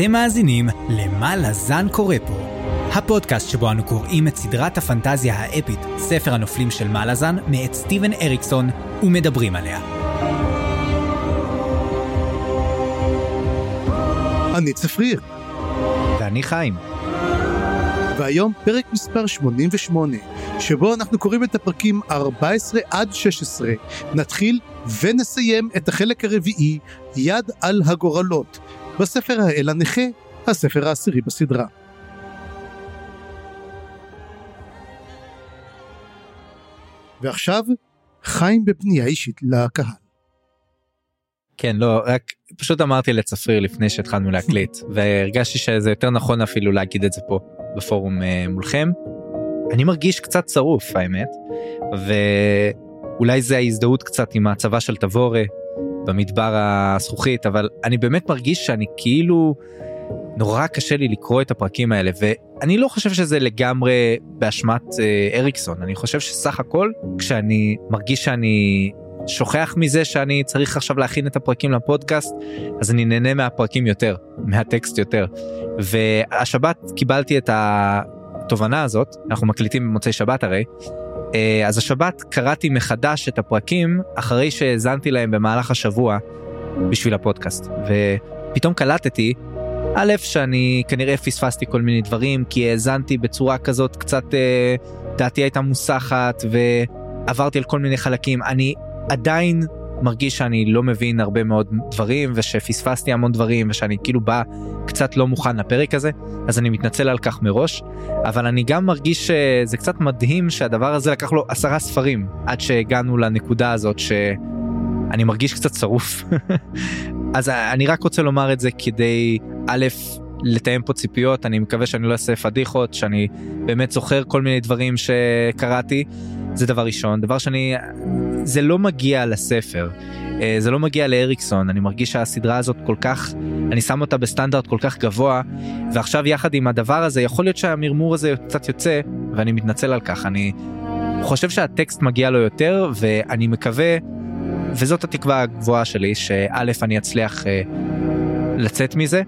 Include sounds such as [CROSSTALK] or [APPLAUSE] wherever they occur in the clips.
אתם מאזינים ל"מה לזן קורא פה", הפודקאסט שבו אנו קוראים את סדרת הפנטזיה האפית, ספר הנופלים של מה לזן, מאת סטיבן אריקסון, ומדברים עליה. אני צפריר, ואני חיים. והיום פרק מספר 88, שבו אנחנו קוראים את הפרקים 14 עד 16. נתחיל ונסיים את החלק הרביעי, יד על הגורלות, בספר האל הנכה, הספר העשירי בסדרה. ועכשיו, חיים בפנייה אישית לקהל. כן לא רק פשוט אמרתי לצפריר לפני שהתחלנו להקליט והרגשתי שזה יותר נכון אפילו להגיד את זה פה בפורום uh, מולכם. אני מרגיש קצת שרוף האמת ואולי זה ההזדהות קצת עם הצבא של תבורה במדבר הזכוכית אבל אני באמת מרגיש שאני כאילו נורא קשה לי לקרוא את הפרקים האלה ואני לא חושב שזה לגמרי באשמת uh, אריקסון. אני חושב שסך הכל כשאני מרגיש שאני שוכח מזה שאני צריך עכשיו להכין את הפרקים לפודקאסט אז אני נהנה מהפרקים יותר מהטקסט יותר. והשבת קיבלתי את התובנה הזאת אנחנו מקליטים במוצאי שבת הרי אה, אז השבת קראתי מחדש את הפרקים אחרי שהאזנתי להם במהלך השבוע בשביל הפודקאסט. ופתאום קלטתי א' שאני כנראה פספסתי כל מיני דברים כי האזנתי בצורה כזאת קצת אה, דעתי הייתה מוסחת ועברתי על כל מיני חלקים. אני עדיין מרגיש שאני לא מבין הרבה מאוד דברים ושפספסתי המון דברים ושאני כאילו בא קצת לא מוכן לפרק הזה אז אני מתנצל על כך מראש. אבל אני גם מרגיש שזה קצת מדהים שהדבר הזה לקח לו עשרה ספרים עד שהגענו לנקודה הזאת שאני מרגיש קצת שרוף. [LAUGHS] אז אני רק רוצה לומר את זה כדי א' לתאם פה ציפיות אני מקווה שאני לא אעשה פדיחות שאני באמת זוכר כל מיני דברים שקראתי זה דבר ראשון. דבר שני זה לא מגיע לספר. אה, זה לא מגיע לאריקסון. אני מרגיש שהסדרה הזאת כל כך אני שם אותה בסטנדרט כל כך גבוה ועכשיו יחד עם הדבר הזה יכול להיות שהמרמור הזה קצת יוצא ואני מתנצל על כך. אני חושב שהטקסט מגיע לו יותר ואני מקווה וזאת התקווה הגבוהה שלי שא' אני אצליח אה, לצאת מזה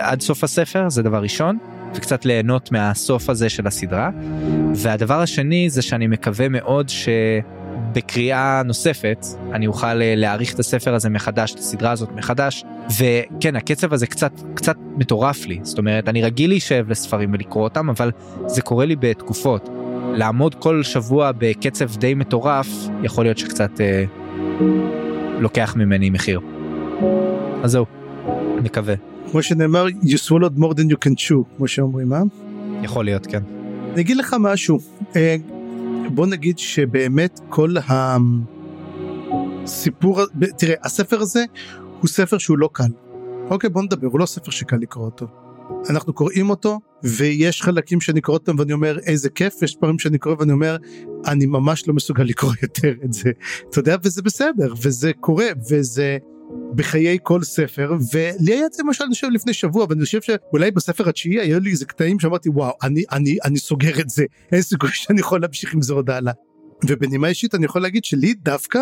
עד סוף הספר זה דבר ראשון וקצת ליהנות מהסוף הזה של הסדרה. והדבר השני זה שאני מקווה מאוד שבקריאה נוספת אני אוכל אה, להעריך את הספר הזה מחדש את הסדרה הזאת מחדש. וכן הקצב הזה קצת קצת מטורף לי. זאת אומרת אני רגיל להישאב לספרים ולקרוא אותם אבל זה קורה לי בתקופות. לעמוד כל שבוע בקצב די מטורף יכול להיות שקצת אה, לוקח ממני מחיר. אז זהו מקווה. כמו שנאמר you swallowed more than you can chew כמו שאומרים אה? יכול להיות כן. אני אגיד לך משהו אה, בוא נגיד שבאמת כל הסיפור תראה הספר הזה הוא ספר שהוא לא קל. אוקיי בוא נדבר הוא לא ספר שקל לקרוא אותו. אנחנו קוראים אותו ויש חלקים שאני קורא אותם ואני אומר איזה כיף יש פעמים שאני קורא ואני אומר אני ממש לא מסוגל לקרוא יותר את זה אתה יודע וזה בסדר וזה קורה וזה בחיי כל ספר ולי היה את זה למשל אני חושב לפני שבוע ואני חושב שאולי בספר התשיעי היה לי איזה קטעים שאמרתי וואו אני אני אני סוגר את זה אין סיכוי [LAUGHS] שאני יכול להמשיך עם זה עוד הלאה. ובנימה אישית אני יכול להגיד שלי דווקא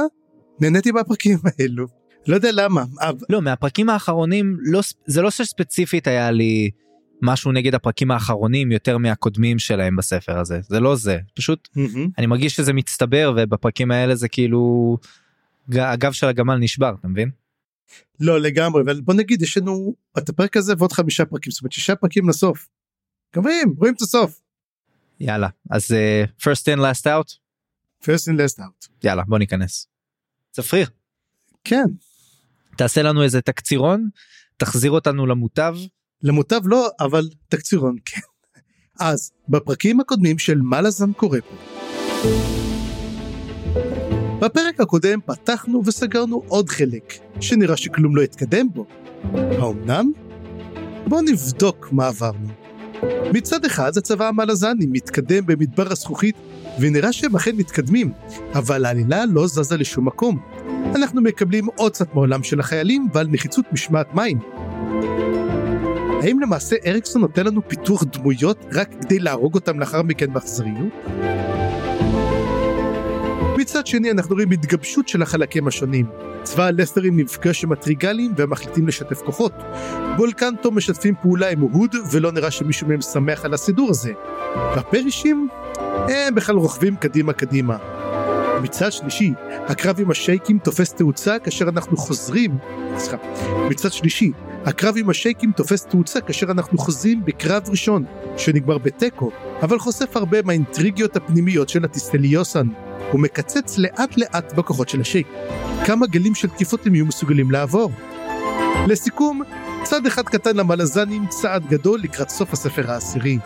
נהניתי מהפרקים [LAUGHS] האלו לא יודע למה אבל... לא מהפרקים האחרונים לא זה לא שספציפית היה לי משהו נגד הפרקים האחרונים יותר מהקודמים שלהם בספר הזה זה לא זה פשוט mm-hmm. אני מרגיש שזה מצטבר ובפרקים האלה זה כאילו הגב של הגמל נשבר אתה מבין. לא לגמרי אבל בוא נגיד יש לנו את הפרק הזה ועוד חמישה פרקים זאת אומרת שישה פרקים לסוף. גמרים רואים את הסוף. יאללה אז uh, first in last out. first in last out. יאללה בוא ניכנס. צפריר. כן. תעשה לנו איזה תקצירון תחזיר אותנו למוטב. למוטב לא אבל תקצירון כן. אז בפרקים הקודמים של מה לזן קורה פה. בפרק הקודם פתחנו וסגרנו עוד חלק, שנראה שכלום לא התקדם בו. האומנם? בואו נבדוק מה עברנו. מצד אחד הצבא המלזני מתקדם במדבר הזכוכית ונראה שהם אכן מתקדמים, אבל העלילה לא זזה לשום מקום. אנחנו מקבלים עוד קצת מעולם של החיילים ועל נחיצות משמעת מים. האם למעשה אריקסון נותן לנו פיתוח דמויות רק כדי להרוג אותם לאחר מכן באכזריות? ומצד שני אנחנו רואים התגבשות של החלקים השונים. צבא הלסטרים נפגש עם הטריגלים והם מחליטים לשתף כוחות. בולקנטו משתפים פעולה עם הוד ולא נראה שמישהו מהם שמח על הסידור הזה. והפרישים הם בכלל רוכבים קדימה קדימה. מצד שלישי, הקרב עם השייקים תופס תאוצה כאשר אנחנו חוזרים, סליחה, מצד שלישי, הקרב עם השייקים תופס תאוצה כאשר אנחנו חוזרים בקרב ראשון, שנגמר בתיקו, אבל חושף הרבה מהאינטריגיות הפנימיות של הטיסטליוסן. הוא מקצץ לאט לאט בכוחות של השייק. כמה גלים של תקיפות הם יהיו מסוגלים לעבור. לסיכום, צעד אחד קטן למלזנים, צעד גדול לקראת סוף הספר העשירי.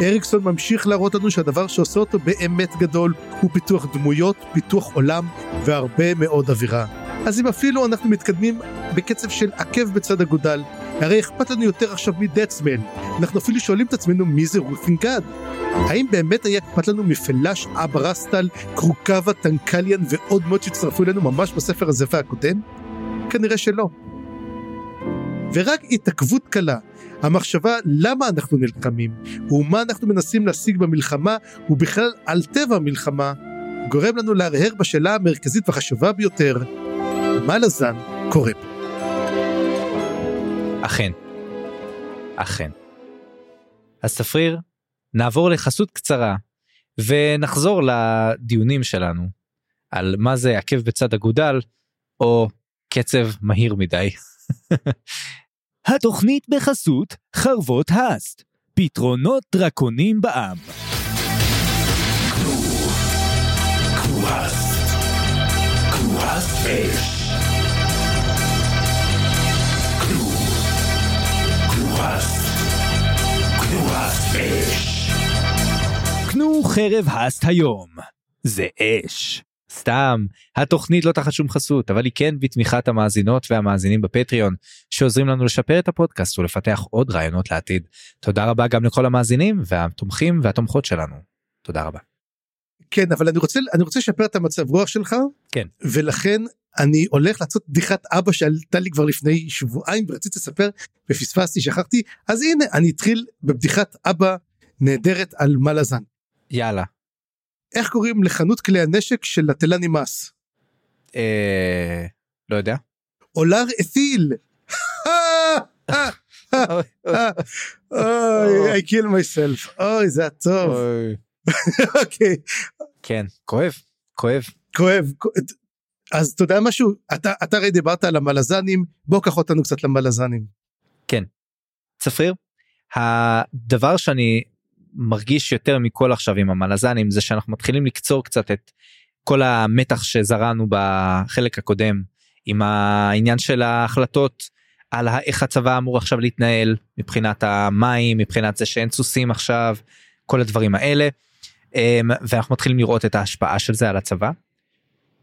אריקסון ממשיך להראות לנו שהדבר שעושה אותו באמת גדול הוא פיתוח דמויות, פיתוח עולם והרבה מאוד אווירה. אז אם אפילו אנחנו מתקדמים בקצב של עקב בצד אגודל, הרי אכפת לנו יותר עכשיו מדצמן. אנחנו אפילו שואלים את עצמנו מי זה רופינגד. האם באמת היה אכפת לנו מפלאש, אבא רסטל, קרוקבה, טנקליאן ועוד מאוד שהצטרפו אלינו ממש בספר הזה והקודם? כנראה שלא. ורק התעכבות קלה, המחשבה למה אנחנו נלחמים, ומה אנחנו מנסים להשיג במלחמה, ובכלל על טבע המלחמה, גורם לנו להרהר בשאלה המרכזית והחשובה ביותר, מה לזן קורה פה? אכן. אכן. אז תפריר, נעבור לחסות קצרה ונחזור לדיונים שלנו על מה זה עקב בצד אגודל או קצב מהיר מדי. [LAUGHS] התוכנית בחסות חרבות האסט, פתרונות דרקונים בעם. קנו חרב האסט היום, זה אש. סתם, התוכנית לא תחת שום חסות, אבל היא כן בתמיכת המאזינות והמאזינים בפטריון, שעוזרים לנו לשפר את הפודקאסט ולפתח עוד רעיונות לעתיד. תודה רבה גם לכל המאזינים והתומכים והתומכות שלנו. תודה רבה. כן, אבל אני רוצה, אני רוצה לשפר את המצב רוח שלך, כן. ולכן אני הולך לעשות בדיחת אבא שעלתה לי כבר לפני שבועיים ורציתי לספר ופספסתי, שכחתי, אז הנה, אני אתחיל בבדיחת אבא נהדרת על מלאזן. יאללה. איך קוראים לחנות כלי הנשק של התלה נמאס? אה... לא יודע. אולר אתיל. אוי, I kill myself. אוי, זה הטוב. אוקיי. כן, כואב, כואב. כואב. אז אתה יודע משהו? אתה הרי דיברת על המלזנים, בוא קח אותנו קצת למלזנים. כן. צפריר, הדבר שאני מרגיש יותר מכל עכשיו עם המלזנים זה שאנחנו מתחילים לקצור קצת את כל המתח שזרענו בחלק הקודם עם העניין של ההחלטות על איך הצבא אמור עכשיו להתנהל מבחינת המים מבחינת זה שאין סוסים עכשיו כל הדברים האלה אמ, ואנחנו מתחילים לראות את ההשפעה של זה על הצבא.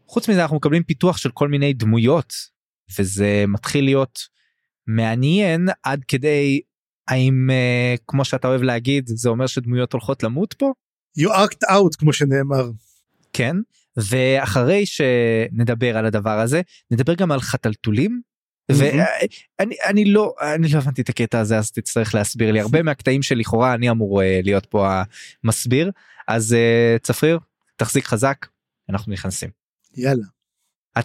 חוץ מזה אנחנו מקבלים פיתוח של כל מיני דמויות וזה מתחיל להיות מעניין עד כדי האם uh, כמו שאתה אוהב להגיד זה אומר שדמויות הולכות למות פה? You act out כמו שנאמר. כן ואחרי שנדבר על הדבר הזה נדבר גם על חתלתולים. ואני אני לא אני לא הבנתי את הקטע הזה אז תצטרך להסביר לי הרבה מהקטעים שלכאורה אני אמור uh, להיות פה המסביר אז uh, צפריר תחזיק חזק אנחנו נכנסים. יאללה.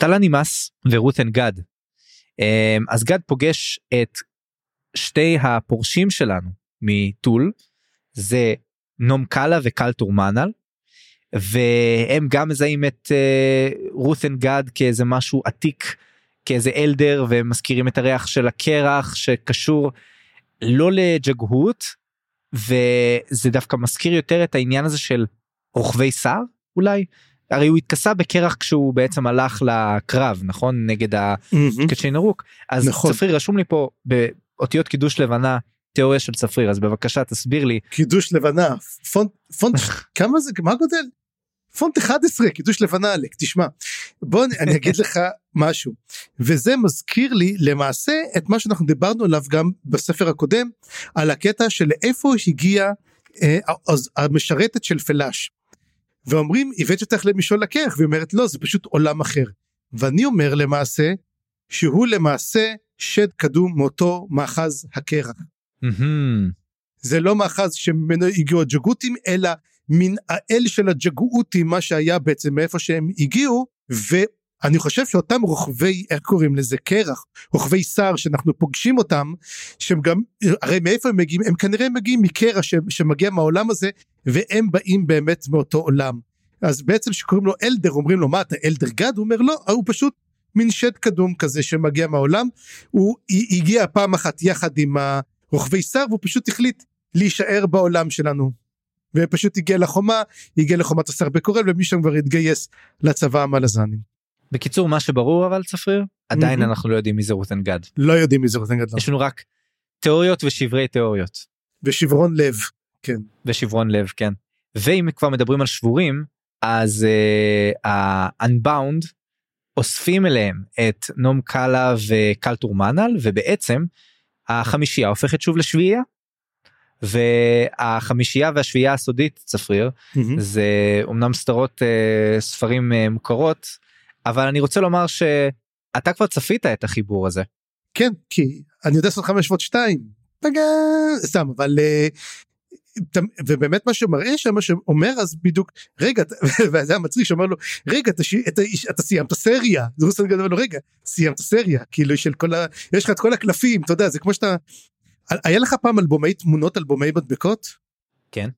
לא נמאס ורות'ן גד. אז גד פוגש את שתי הפורשים שלנו מטול זה נום קאלה וקל טורמנל והם גם מזהים את uh, רות'ן גד כאיזה משהו עתיק כאיזה אלדר ומזכירים את הריח של הקרח שקשור לא לג'גהות וזה דווקא מזכיר יותר את העניין הזה של רוכבי שר אולי? הרי הוא התכסה בקרח כשהוא בעצם הלך לקרב נכון? נגד הקצ'יין ארוק אז נכון. צפריר רשום לי פה אותיות קידוש לבנה תיאוריה של צפריר אז בבקשה תסביר לי. קידוש לבנה פונט פונט [LAUGHS] כמה זה מה גודל פונט 11 קידוש לבנה עלק תשמע. בוא אני אגיד לך [LAUGHS] משהו וזה מזכיר לי למעשה את מה שאנחנו דיברנו עליו גם בספר הקודם על הקטע של איפה הגיעה אה, המשרתת של פלאש. ואומרים הבאת אותך למשעול לקרח והיא אומרת לא זה פשוט עולם אחר ואני אומר למעשה שהוא למעשה שד קדום מאותו מאחז הקרח. Mm-hmm. זה לא מאחז שממנו הגיעו הג'גותים אלא מן האל של הג'גאותי מה שהיה בעצם מאיפה שהם הגיעו ואני חושב שאותם רוכבי איך קוראים לזה קרח רוכבי שר שאנחנו פוגשים אותם שהם גם הרי מאיפה הם מגיעים הם כנראה מגיעים מקרח ש, שמגיע מהעולם הזה והם באים באמת מאותו עולם אז בעצם שקוראים לו אלדר אומרים לו מה אתה אלדר גד הוא אומר לא הוא פשוט מין שד קדום כזה שמגיע מהעולם. הוא הגיע פעם אחת יחד עם הרוכבי שר והוא פשוט החליט להישאר בעולם שלנו. ופשוט הגיע לחומה הגיע לחומת השר בקורל ומשם כבר התגייס לצבא המלזנים. בקיצור מה שברור אבל צפריר עדיין Mhm. אנחנו לא יודעים מי זה רותן גד לא יודעים מי זה רוזן גדלון יש לנו רק תיאוריות ושברי תיאוריות. ושברון לב כן. ושברון לב כן. ואם כבר מדברים על שבורים אז uh, ה-unbound אוספים אליהם את נום קאלה וקלטור מנל ובעצם החמישייה הופכת שוב לשביעייה. והחמישייה והשביעייה הסודית צפריר מהמם. זה אומנם סדרות uh, ספרים uh, מוכרות אבל אני רוצה לומר שאתה כבר צפית את החיבור הזה. כן כי אני יודע לעשות 502 פגה סתם אבל אה, ובאמת מה שמראה שם מה שאומר אז בדיוק רגע אתה- [LAUGHS] וזה המצחיק שאומר לו רגע אתה, ש- אתה, אתה סיימת סריה זה רוסן גדול לו רגע סיימת סריה כאילו של כל ה... יש לך את כל הקלפים אתה יודע זה כמו שאתה היה לך פעם אלבומי תמונות אלבומי מדבקות? כן.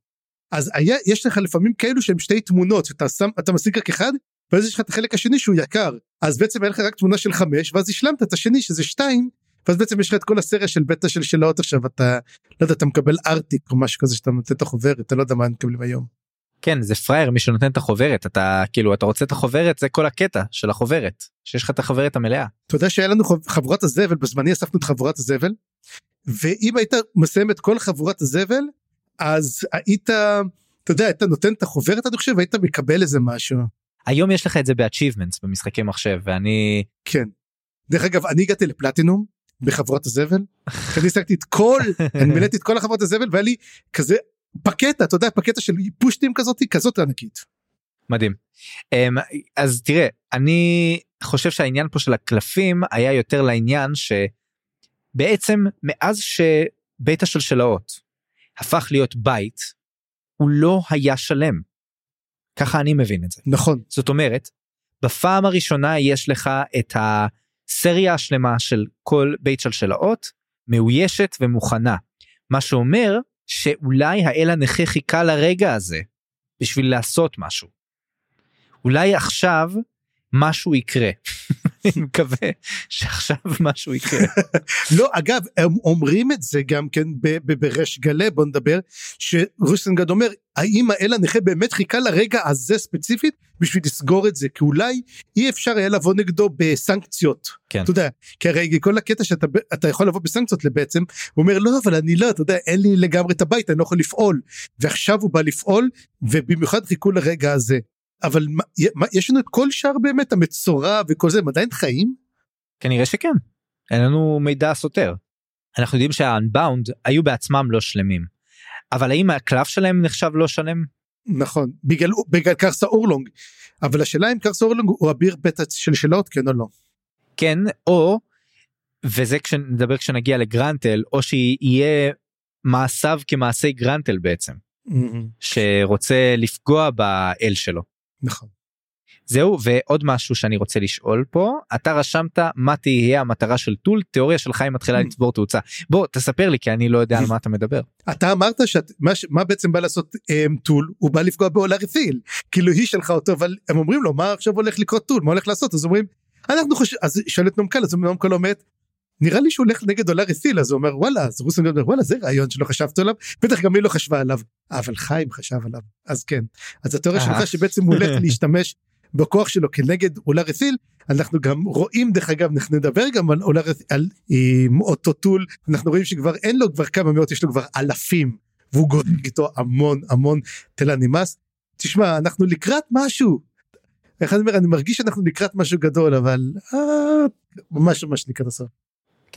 אז היה יש לך לפעמים כאלו שהם שתי תמונות שאתה שם אתה משיג רק אחד ואז יש לך את החלק השני שהוא יקר. אז בעצם היה לך רק תמונה של חמש ואז השלמת את השני שזה שתיים ואז בעצם יש לך את כל הסריה של בטא של שלאות עכשיו אתה לא יודע אתה מקבל ארטיק או משהו כזה שאתה נותן את החוברת אתה לא יודע מה הם מקבלים היום. כן זה פראייר מי שנותן את החוברת אתה כאילו אתה רוצה את החוברת זה כל הקטע של החוברת שיש לך את החוברת המלאה. אתה יודע שהיה לנו חב- חבורת הזבל בזמני אספנו את חבורת הזבל ואם היית מסיים את כל חבורת הזבל אז היית אתה יודע היית נותן את החוברת אני חושב והיית מקבל איזה משהו היום יש לך את זה ב-achievements במשחקי מחשב ואני כן. דרך אגב אני הגעתי לפלטינום בחבורת הזבל אני השגתי את כל אני מילאתי את כל החברות הזבל והיה לי כזה פקטה אתה יודע פקטה של פושטים כזאת כזאת ענקית. מדהים. אמ, אז תראה אני חושב שהעניין פה של הקלפים היה יותר לעניין שבעצם מאז שבית השלשלאות הפך להיות בית הוא לא היה שלם. ככה אני מבין את זה. נכון זאת אומרת בפעם הראשונה יש לך את הסריה השלמה של כל בית שלשלאות מאוישת ומוכנה מה שאומר שאולי האל הנכה חיכה לרגע הזה בשביל לעשות משהו. אולי עכשיו משהו יקרה. [LAUGHS] אני מקווה שעכשיו משהו יקרה. לא אגב הם אומרים את זה גם כן בריש גלי בוא נדבר שרוסנגרד אומר האם האל הנכה באמת חיכה לרגע הזה ספציפית בשביל לסגור את זה כי אולי אי אפשר היה לבוא נגדו בסנקציות. כן. אתה יודע כי הרי כל הקטע שאתה יכול לבוא בסנקציות בעצם הוא אומר לא אבל אני לא אתה יודע אין לי לגמרי את הבית אני לא יכול לפעול ועכשיו הוא בא לפעול ובמיוחד חיכו לרגע הזה. אבל מה, מה, יש לנו את כל שאר באמת המצורע וכל זה הם עדיין חיים? כנראה שכן. אין לנו מידע סותר. אנחנו יודעים שה-unbound היו בעצמם לא שלמים. אבל האם הקלף שלהם נחשב לא שלם? נכון בגלל בגלל קרסה אורלונג אבל השאלה אם קרסה אורלונג הוא אביר בית השלשלות כן או לא. כן או וזה כשנדבר כשנגיע לגרנטל או שיהיה מעשיו כמעשי גרנטל בעצם שרוצה לפגוע באל שלו. נכון. זהו ועוד משהו שאני רוצה לשאול פה אתה רשמת מה תהיה המטרה של טול תיאוריה שלך היא מתחילה לצבור תאוצה. בוא תספר לי כי אני לא יודע על [LAUGHS] מה אתה מדבר. אתה אמרת שאת מה, בעצם בא לעשות um, טול הוא בא לפגוע באולרית'יל כאילו היא שלחה אותו אבל הם אומרים לו מה עכשיו הולך לקרות טול? מה הולך לעשות? אז אומרים אנחנו חושבים אז שואל את נומקל אז נומקל אומרת נראה לי שהוא הולך נגד אולרית'יל אז הוא אומר וואלה אז רוסן אומר וואלה זה רעיון שלא חשבתי עליו בטח גם היא לא חשבה עליו אבל חיים חשב עליו אז כן אז התיאוריה. שלך שבעצם הוא הולך להשתמש בכוח שלו כנגד אולרית'יל אנחנו גם רואים דרך אגב אנחנו נדבר גם על אולרית'יל על עם אותו טול אנחנו רואים שכבר אין לו כבר כמה מאות יש לו כבר אלפים והוא גורם איתו המון המון תלה נמאס. תשמע אנחנו לקראת משהו. איך אני אומר אני מרגיש שאנחנו לקראת משהו גדול אבל אה, ממש ממש לקראת הסוף.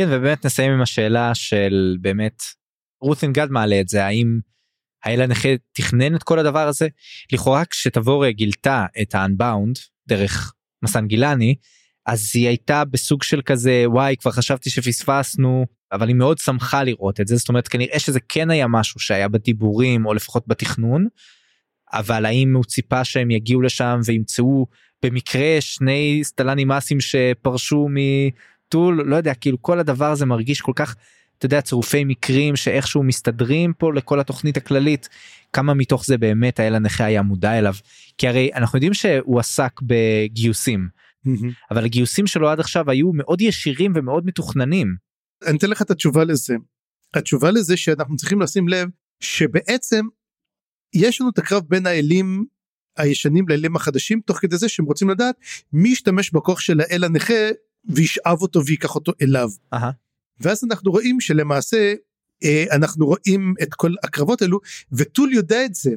כן ובאמת נסיים עם השאלה של באמת רות'ינגד מעלה את זה האם האל הנכה תכנן את כל הדבר הזה? לכאורה כשתבורה גילתה את האנבאונד דרך מסן גילני אז היא הייתה בסוג של כזה וואי כבר חשבתי שפספסנו אבל היא מאוד שמחה לראות את זה זאת אומרת כנראה שזה כן היה משהו שהיה בדיבורים או לפחות בתכנון אבל האם הוא ציפה שהם יגיעו לשם וימצאו במקרה שני סטלנימאסים שפרשו מטול לא יודע כאילו כל הדבר הזה מרגיש כל כך אתה יודע צירופי מקרים שאיכשהו מסתדרים פה לכל התוכנית הכללית כמה מתוך זה באמת האל הנכה היה מודע אליו כי הרי אנחנו יודעים שהוא עסק בגיוסים אבל הגיוסים שלו עד עכשיו היו מאוד ישירים ומאוד מתוכננים. אני אתן לך את התשובה לזה. התשובה לזה שאנחנו צריכים לשים לב שבעצם יש לנו את הקרב בין האלים הישנים לאלים החדשים תוך כדי זה שהם רוצים לדעת מי ישתמש בכוח של האל הנכה וישאב אותו ויקח אותו אליו. Aha. ואז אנחנו רואים שלמעשה אה, אנחנו רואים את כל הקרבות האלו וטול יודע את זה.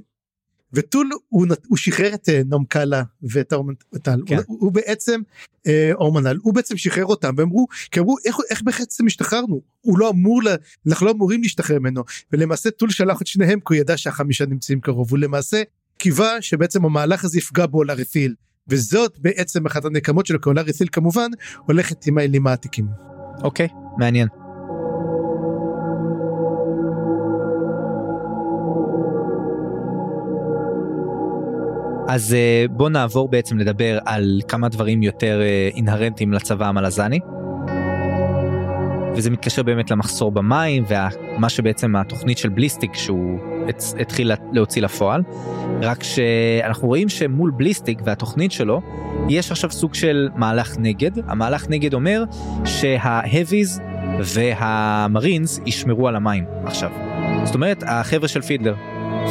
וטול הוא, נת- הוא שחרר את אה, נום קאלה ואת אורמנטל כן. הוא, הוא בעצם אה, אורמנל הוא בעצם שחרר אותם ואמרו כי אמרו איך, איך בעצם השתחררנו הוא לא אמור ל, אנחנו לא אמורים להשתחרר ממנו ולמעשה טול שלח את שניהם כי הוא ידע שהחמישה נמצאים קרוב הוא למעשה קיווה שבעצם המהלך הזה יפגע באולרית'יל וזאת בעצם אחת הנקמות שלו כי אולרית'יל כמובן הולכת עם האלים העתיקים. אוקיי מעניין. אז אה, בוא נעבור בעצם לדבר על כמה דברים יותר אה, אינהרנטיים לצבא המלזני. וזה מתקשר באמת למחסור במים ומה שבעצם התוכנית של בליסטיק שהוא התחיל להוציא לפועל. רק שאנחנו רואים שמול בליסטיק והתוכנית שלו יש עכשיו סוג של מהלך נגד. המהלך נגד אומר שההביז והמרינס ישמרו על המים עכשיו. זאת אומרת החבר'ה של פידלר.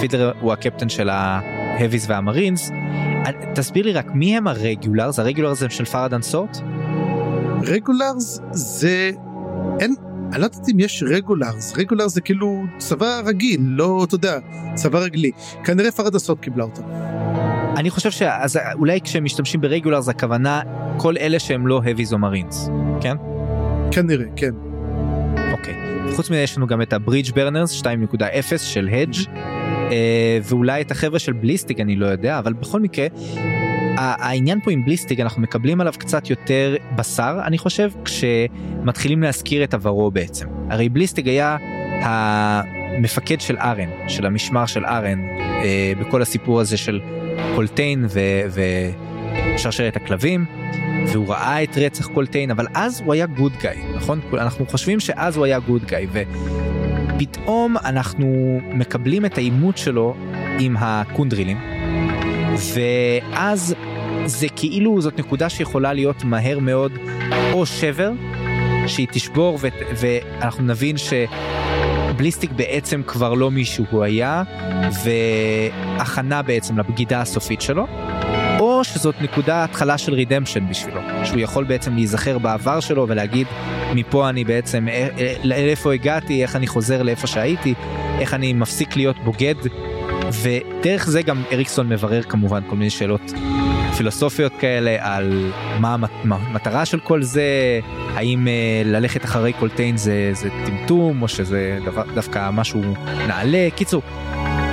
פידלר הוא הקפטן של ההביז והמרינס. תסביר לי רק מי הם הרגולרס? הרגולרס הם של פרדן סורט? רגולרס זה אין אני לא יודעת אם יש רגולרס רגולרס זה כאילו צבא רגיל לא אתה יודע צבא רגלי כנראה פרדסות קיבלה אותם. אני חושב שאז אולי כשהם משתמשים ברגולרס הכוונה כל אלה שהם לא או marines, כן? כנראה כן. אוקיי. חוץ מזה יש לנו גם את הברידג' ברנרס 2.0 של הדג' אה, ואולי את החבר'ה של בליסטיק אני לא יודע אבל בכל מקרה העניין פה עם בליסטיג אנחנו מקבלים עליו קצת יותר בשר אני חושב כשמתחילים להזכיר את עברו בעצם. הרי בליסטיג היה המפקד של ארן של המשמר של ארן אה, בכל הסיפור הזה של קולטיין ושרשרת הכלבים והוא ראה את רצח קולטיין אבל אז הוא היה good guy נכון? אנחנו חושבים שאז הוא היה good guy ופתאום אנחנו מקבלים את העימות שלו עם הקונדרילים ואז זה כאילו זאת נקודה שיכולה להיות מהר מאוד או שבר שהיא תשבור ו- ואנחנו נבין שבליסטיק בעצם כבר לא מי שהוא היה והכנה בעצם לבגידה הסופית שלו או שזאת נקודה התחלה של רידמפשן בשבילו שהוא יכול בעצם להיזכר בעבר שלו ולהגיד מפה אני בעצם אה, אה, לאיפה הגעתי איך אני חוזר לאיפה שהייתי איך אני מפסיק להיות בוגד. ודרך זה גם אריקסון מברר כמובן כל מיני שאלות פילוסופיות כאלה על מה המטרה של כל זה האם אה, ללכת אחרי קולטיין זה זה טמטום או שזה דבר דווקא משהו נעלה קיצור.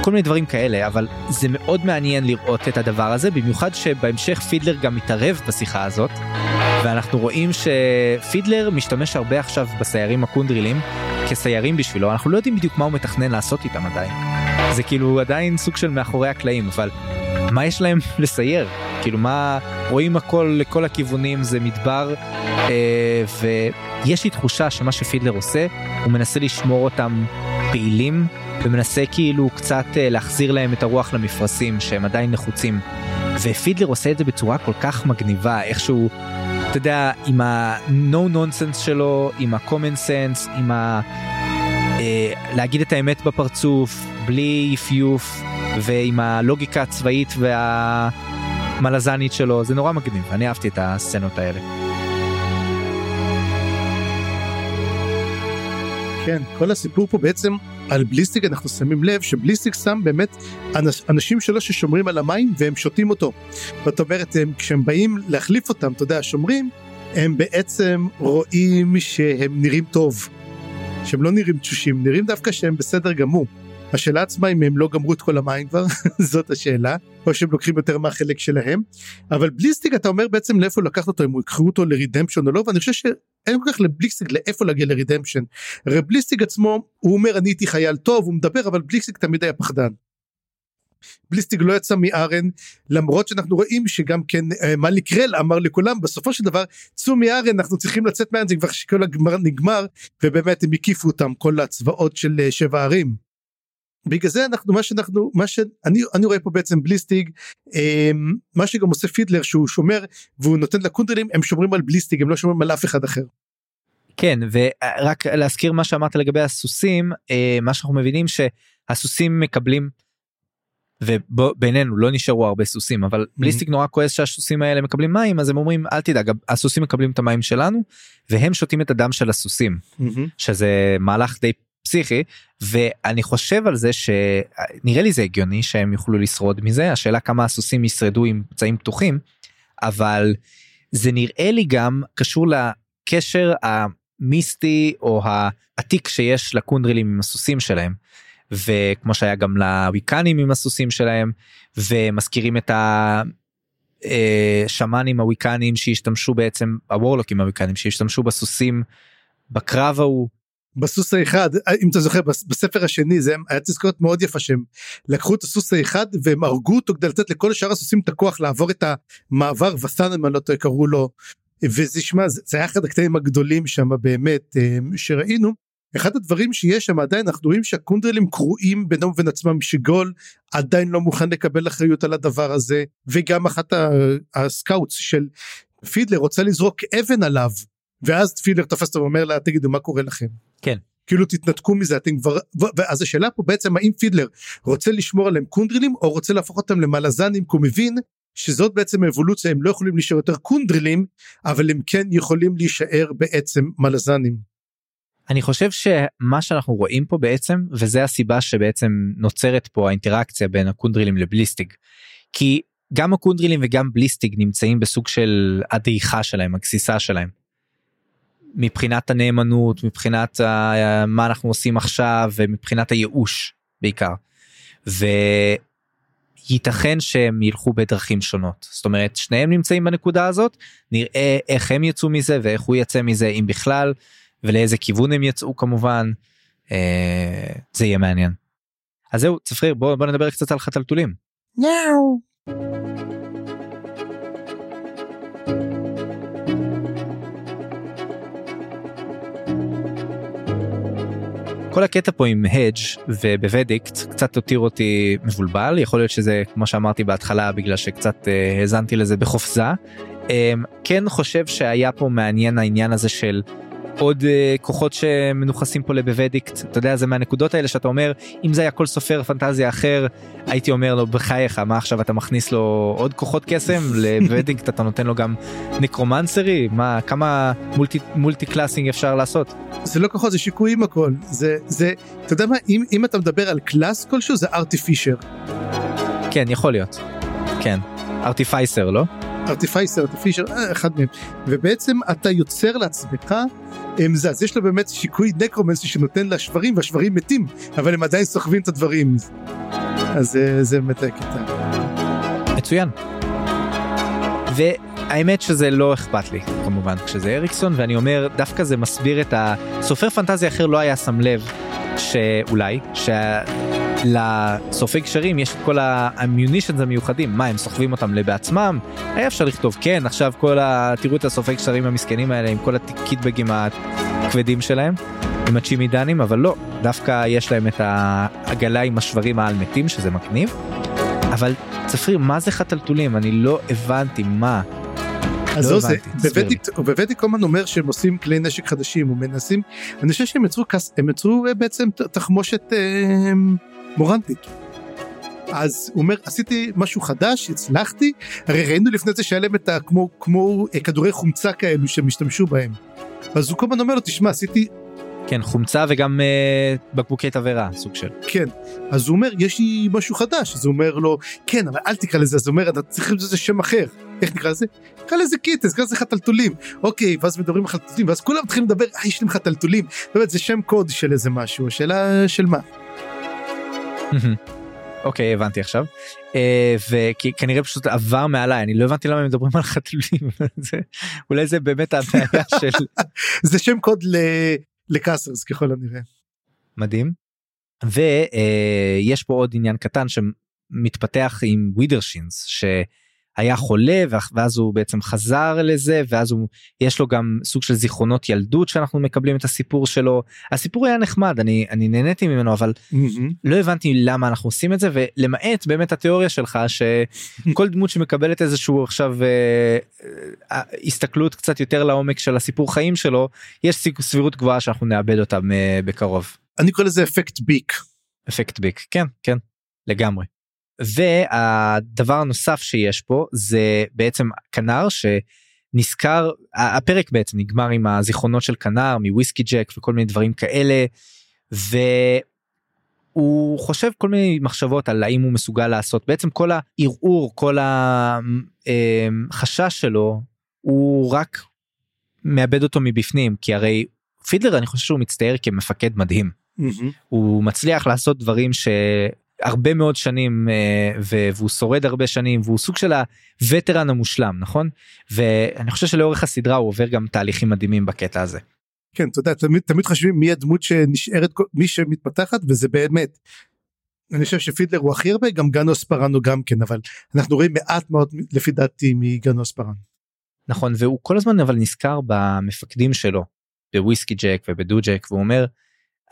כל מיני דברים כאלה אבל זה מאוד מעניין לראות את הדבר הזה במיוחד שבהמשך פידלר גם מתערב בשיחה הזאת ואנחנו רואים שפידלר משתמש הרבה עכשיו בסיירים הקונדרילים כסיירים בשבילו אנחנו לא יודעים בדיוק מה הוא מתכנן לעשות איתם עדיין. זה כאילו עדיין סוג של מאחורי הקלעים אבל מה יש להם [LAUGHS] לסייר כאילו מה רואים הכל לכל הכיוונים זה מדבר אה, ויש לי תחושה שמה שפידלר עושה הוא מנסה לשמור אותם פעילים ומנסה כאילו קצת אה, להחזיר להם את הרוח למפרשים שהם עדיין נחוצים. ופידלר עושה את זה בצורה כל כך מגניבה איכשהו אתה יודע עם ה-no nonsense שלו עם ה-common sense עם ה... אה, להגיד את האמת בפרצוף בלי אפיוף ועם הלוגיקה הצבאית והמלזנית שלו זה נורא מגניב אני אהבתי את הסצנות האלה. כן כל הסיפור פה בעצם על בליסטיק אנחנו שמים לב שבליסטיק שם באמת אנש, אנשים שלו ששומרים על המים והם שותים אותו. זאת אומרת הם, כשהם באים להחליף אותם אתה יודע שומרים הם בעצם רואים שהם נראים טוב. שהם לא נראים תשושים נראים דווקא שהם בסדר גמור. השאלה עצמה אם הם לא גמרו את כל המים כבר [LAUGHS] זאת השאלה או שהם לוקחים יותר מהחלק שלהם אבל בליסטיק אתה אומר בעצם לאיפה לקחת אותו אם הוא יקחו אותו לרידמפשון או לא ואני חושב שאין כל כך לבליסטיק לאיפה להגיע לרידמפשן. הרי בליסטיק עצמו הוא אומר אני הייתי חייל טוב הוא מדבר אבל בליסטיק תמיד היה פחדן. בליסטיג לא יצא מארן למרות שאנחנו רואים שגם כן אה, מאלי קרל אמר לכולם בסופו של דבר צאו מארן אנחנו צריכים לצאת מארן זה כבר שכל הגמר נגמר ובאמת הם הקיפו אותם כל הצבאות של אה, שבע ערים. בגלל זה אנחנו מה שאנחנו מה שאני אני רואה פה בעצם בליסטיג אה, מה שגם עושה פידלר שהוא שומר והוא נותן לקונדלים הם שומרים על בליסטיג הם לא שומרים על אף אחד אחר. כן ורק להזכיר מה שאמרת לגבי הסוסים אה, מה שאנחנו מבינים שהסוסים מקבלים. ובינינו לא נשארו הרבה סוסים אבל mm-hmm. בליסטיק נורא כועס שהסוסים האלה מקבלים מים אז הם אומרים אל תדאג הסוסים מקבלים את המים שלנו והם שותים את הדם של הסוסים mm-hmm. שזה מהלך די פסיכי ואני חושב על זה שנראה לי זה הגיוני שהם יוכלו לשרוד מזה השאלה כמה הסוסים ישרדו עם פצעים פתוחים אבל זה נראה לי גם קשור לקשר המיסטי או העתיק שיש לקונדרילים עם הסוסים שלהם. וכמו שהיה גם לוויקנים עם הסוסים שלהם ומזכירים את השמאנים אה, הוויקנים שהשתמשו בעצם הוורלוקים הוויקנים שהשתמשו בסוסים בקרב ההוא בסוס האחד אם אתה זוכר בספר השני זה היה תזכורת מאוד יפה שהם לקחו את הסוס האחד והם הרגו אותו כדי לתת לכל שאר הסוסים את הכוח לעבור את המעבר וסן אם אני לא טועה קראו לו. וזה שמע זה, היה אחד הקטעים הגדולים שם באמת אה, שראינו. אחד הדברים שיש שם עדיין אנחנו רואים שהקונדרילים קרועים בינם ובין עצמם שגול עדיין לא מוכן לקבל אחריות על הדבר הזה וגם אחת ה scouts של פידלר רוצה לזרוק אבן עליו ואז פידלר תופס אותו ואומר לה תגידו מה קורה לכם. כן. כאילו תתנתקו מזה אתם כבר ואז השאלה פה בעצם האם פידלר רוצה לשמור עליהם קונדרילים או רוצה להפוך אותם למלזנים כי הוא מבין שזאת בעצם האבולוציה הם לא יכולים להישאר יותר קונדרילים אבל הם כן יכולים להישאר בעצם מלזנים. אני חושב שמה שאנחנו רואים פה בעצם וזה הסיבה שבעצם נוצרת פה האינטראקציה בין הקונדרילים לבליסטיג. כי גם הקונדרילים וגם בליסטיג נמצאים בסוג של הדעיכה שלהם הגסיסה שלהם. מבחינת הנאמנות מבחינת מה אנחנו עושים עכשיו ומבחינת הייאוש בעיקר. וייתכן שהם ילכו בדרכים שונות זאת אומרת שניהם נמצאים בנקודה הזאת נראה איך הם יצאו מזה ואיך הוא יצא מזה אם בכלל ולאיזה כיוון הם יצאו כמובן אה, זה יהיה מעניין. אז זהו צפריר בוא, בוא נדבר קצת על חתלתולים. יאו. כל הקטע פה עם הדג' ובוודיקט קצת הותיר אותי מבולבל יכול להיות שזה כמו שאמרתי בהתחלה בגלל שקצת אה, האזנתי לזה בחופזה. אה, כן חושב שהיה פה מעניין העניין הזה של עוד uh, כוחות שמנוכסים פה לבוודיקט. אתה יודע זה מהנקודות האלה שאתה אומר אם זה היה כל סופר פנטזיה אחר הייתי אומר לו בחייך מה עכשיו אתה מכניס לו עוד כוחות קסם? [LAUGHS] לבוודיקט אתה נותן לו גם necromancery? מה כמה multi multi classing אפשר לעשות. זה לא כוחות זה שיקויים הכל. זה זה אתה יודע מה אם אם אתה מדבר על קלאס כלשהו זה ארטיפישר. כן יכול להיות. כן. ארטיפייסר לא? ארטיפייסר, ארטיפישר, אה, אחד מהם, ובעצם אתה יוצר לעצמך זה, אז יש לו באמת שיקוי נקרומנסי שנותן לה שברים והשברים מתים, אבל הם עדיין סוחבים את הדברים. אז אה, זה באמת הקטע. מצוין. והאמת שזה לא אכפת לי כמובן כשזה אריקסון ואני אומר דווקא זה מסביר את הסופר פנטזיה אחר לא היה שם לב שאולי שלסופי קשרים יש את כל האמיונישנס המיוחדים. מה הם סוחבים אותם לבעצמם? היה אפשר לכתוב כן עכשיו כל ה... תראו את הסופי קשרים המסכנים האלה עם כל הקיטבגים הכבדים שלהם עם הצ'ימידנים אבל לא. דווקא יש להם את העגלה עם השברים העל מתים שזה מגניב. אבל צפריר מה זה חתלתולים? אני לא הבנתי מה. אז לא זה, בוודיק קומן אומר שהם עושים כלי נשק חדשים ומנסים, אני חושב שהם יצרו, הם יצרו אה, בעצם תחמושת מורנטית. אז הוא אומר עשיתי משהו חדש הצלחתי הרי ראינו לפני זה שהיה להם את ה... כמו כמו אה, כדורי חומצה כאלו שהם השתמשו בהם. אז הוא כל הזמן אומר לו תשמע עשיתי. כן חומצה וגם אה, בקבוקי תבערה סוג של. כן אז הוא אומר יש לי משהו חדש אז הוא אומר לו כן אבל אל תקרא לזה אז הוא אומר אתה צריך לזה שם אחר איך נקרא לזה? נקרא לזה kittens, נקרא לזה חתלתולים. אוקיי, ואז מדברים על חתלתולים, ואז כולם מתחילים לדבר, אה, יש להם חתלתולים. באמת, זה שם קוד של איזה משהו, שאלה של מה. אוקיי הבנתי עכשיו אה, וכנראה פשוט עבר מעליי אני לא הבנתי למה הם מדברים על חתולים [LAUGHS] אולי זה באמת הבעיה [LAUGHS] של זה שם קוד לקאסרס ככל הנראה. מדהים. ויש פה עוד עניין קטן מתפתח עם ווידרשינס שהיה חולה ואז הוא בעצם חזר לזה ואז הוא יש לו גם סוג של זיכרונות ילדות שאנחנו מקבלים את הסיפור שלו הסיפור היה נחמד אני אני נהניתי ממנו אבל לא הבנתי למה אנחנו עושים את זה ולמעט באמת התיאוריה שלך שכל [LAUGHS] דמות שמקבלת איזשהו עכשיו אה, אה, הסתכלות קצת יותר לעומק של הסיפור חיים שלו יש סבירות גבוהה שאנחנו נאבד אותם אה, בקרוב. אני קורא לזה אפקט ביק. אפקט ביק כן כן לגמרי. והדבר הנוסף שיש פה זה בעצם כנר שנזכר הפרק בעצם נגמר עם הזיכרונות של כנר מוויסקי ג'ק וכל מיני דברים כאלה. והוא חושב כל מיני מחשבות על האם הוא מסוגל לעשות בעצם כל הערעור כל החשש שלו הוא רק מאבד אותו מבפנים כי הרי פידלר אני חושב שהוא מצטייר כמפקד מדהים. Mm-hmm. הוא מצליח לעשות דברים שהרבה מאוד שנים uh, והוא שורד הרבה שנים והוא סוג של הווטרן המושלם נכון ואני חושב שלאורך הסדרה הוא עובר גם תהליכים מדהימים בקטע הזה. כן אתה יודע תמיד תמיד חושבים מי הדמות שנשארת מי שמתפתחת וזה באמת. אני חושב שפידלר הוא הכי הרבה גם גנו אספרנו גם כן אבל אנחנו רואים מעט מאוד לפי דעתי מגנו אספרנו. נכון והוא כל הזמן אבל נזכר במפקדים שלו בוויסקי ג'ק ובדו ג'ק והוא אומר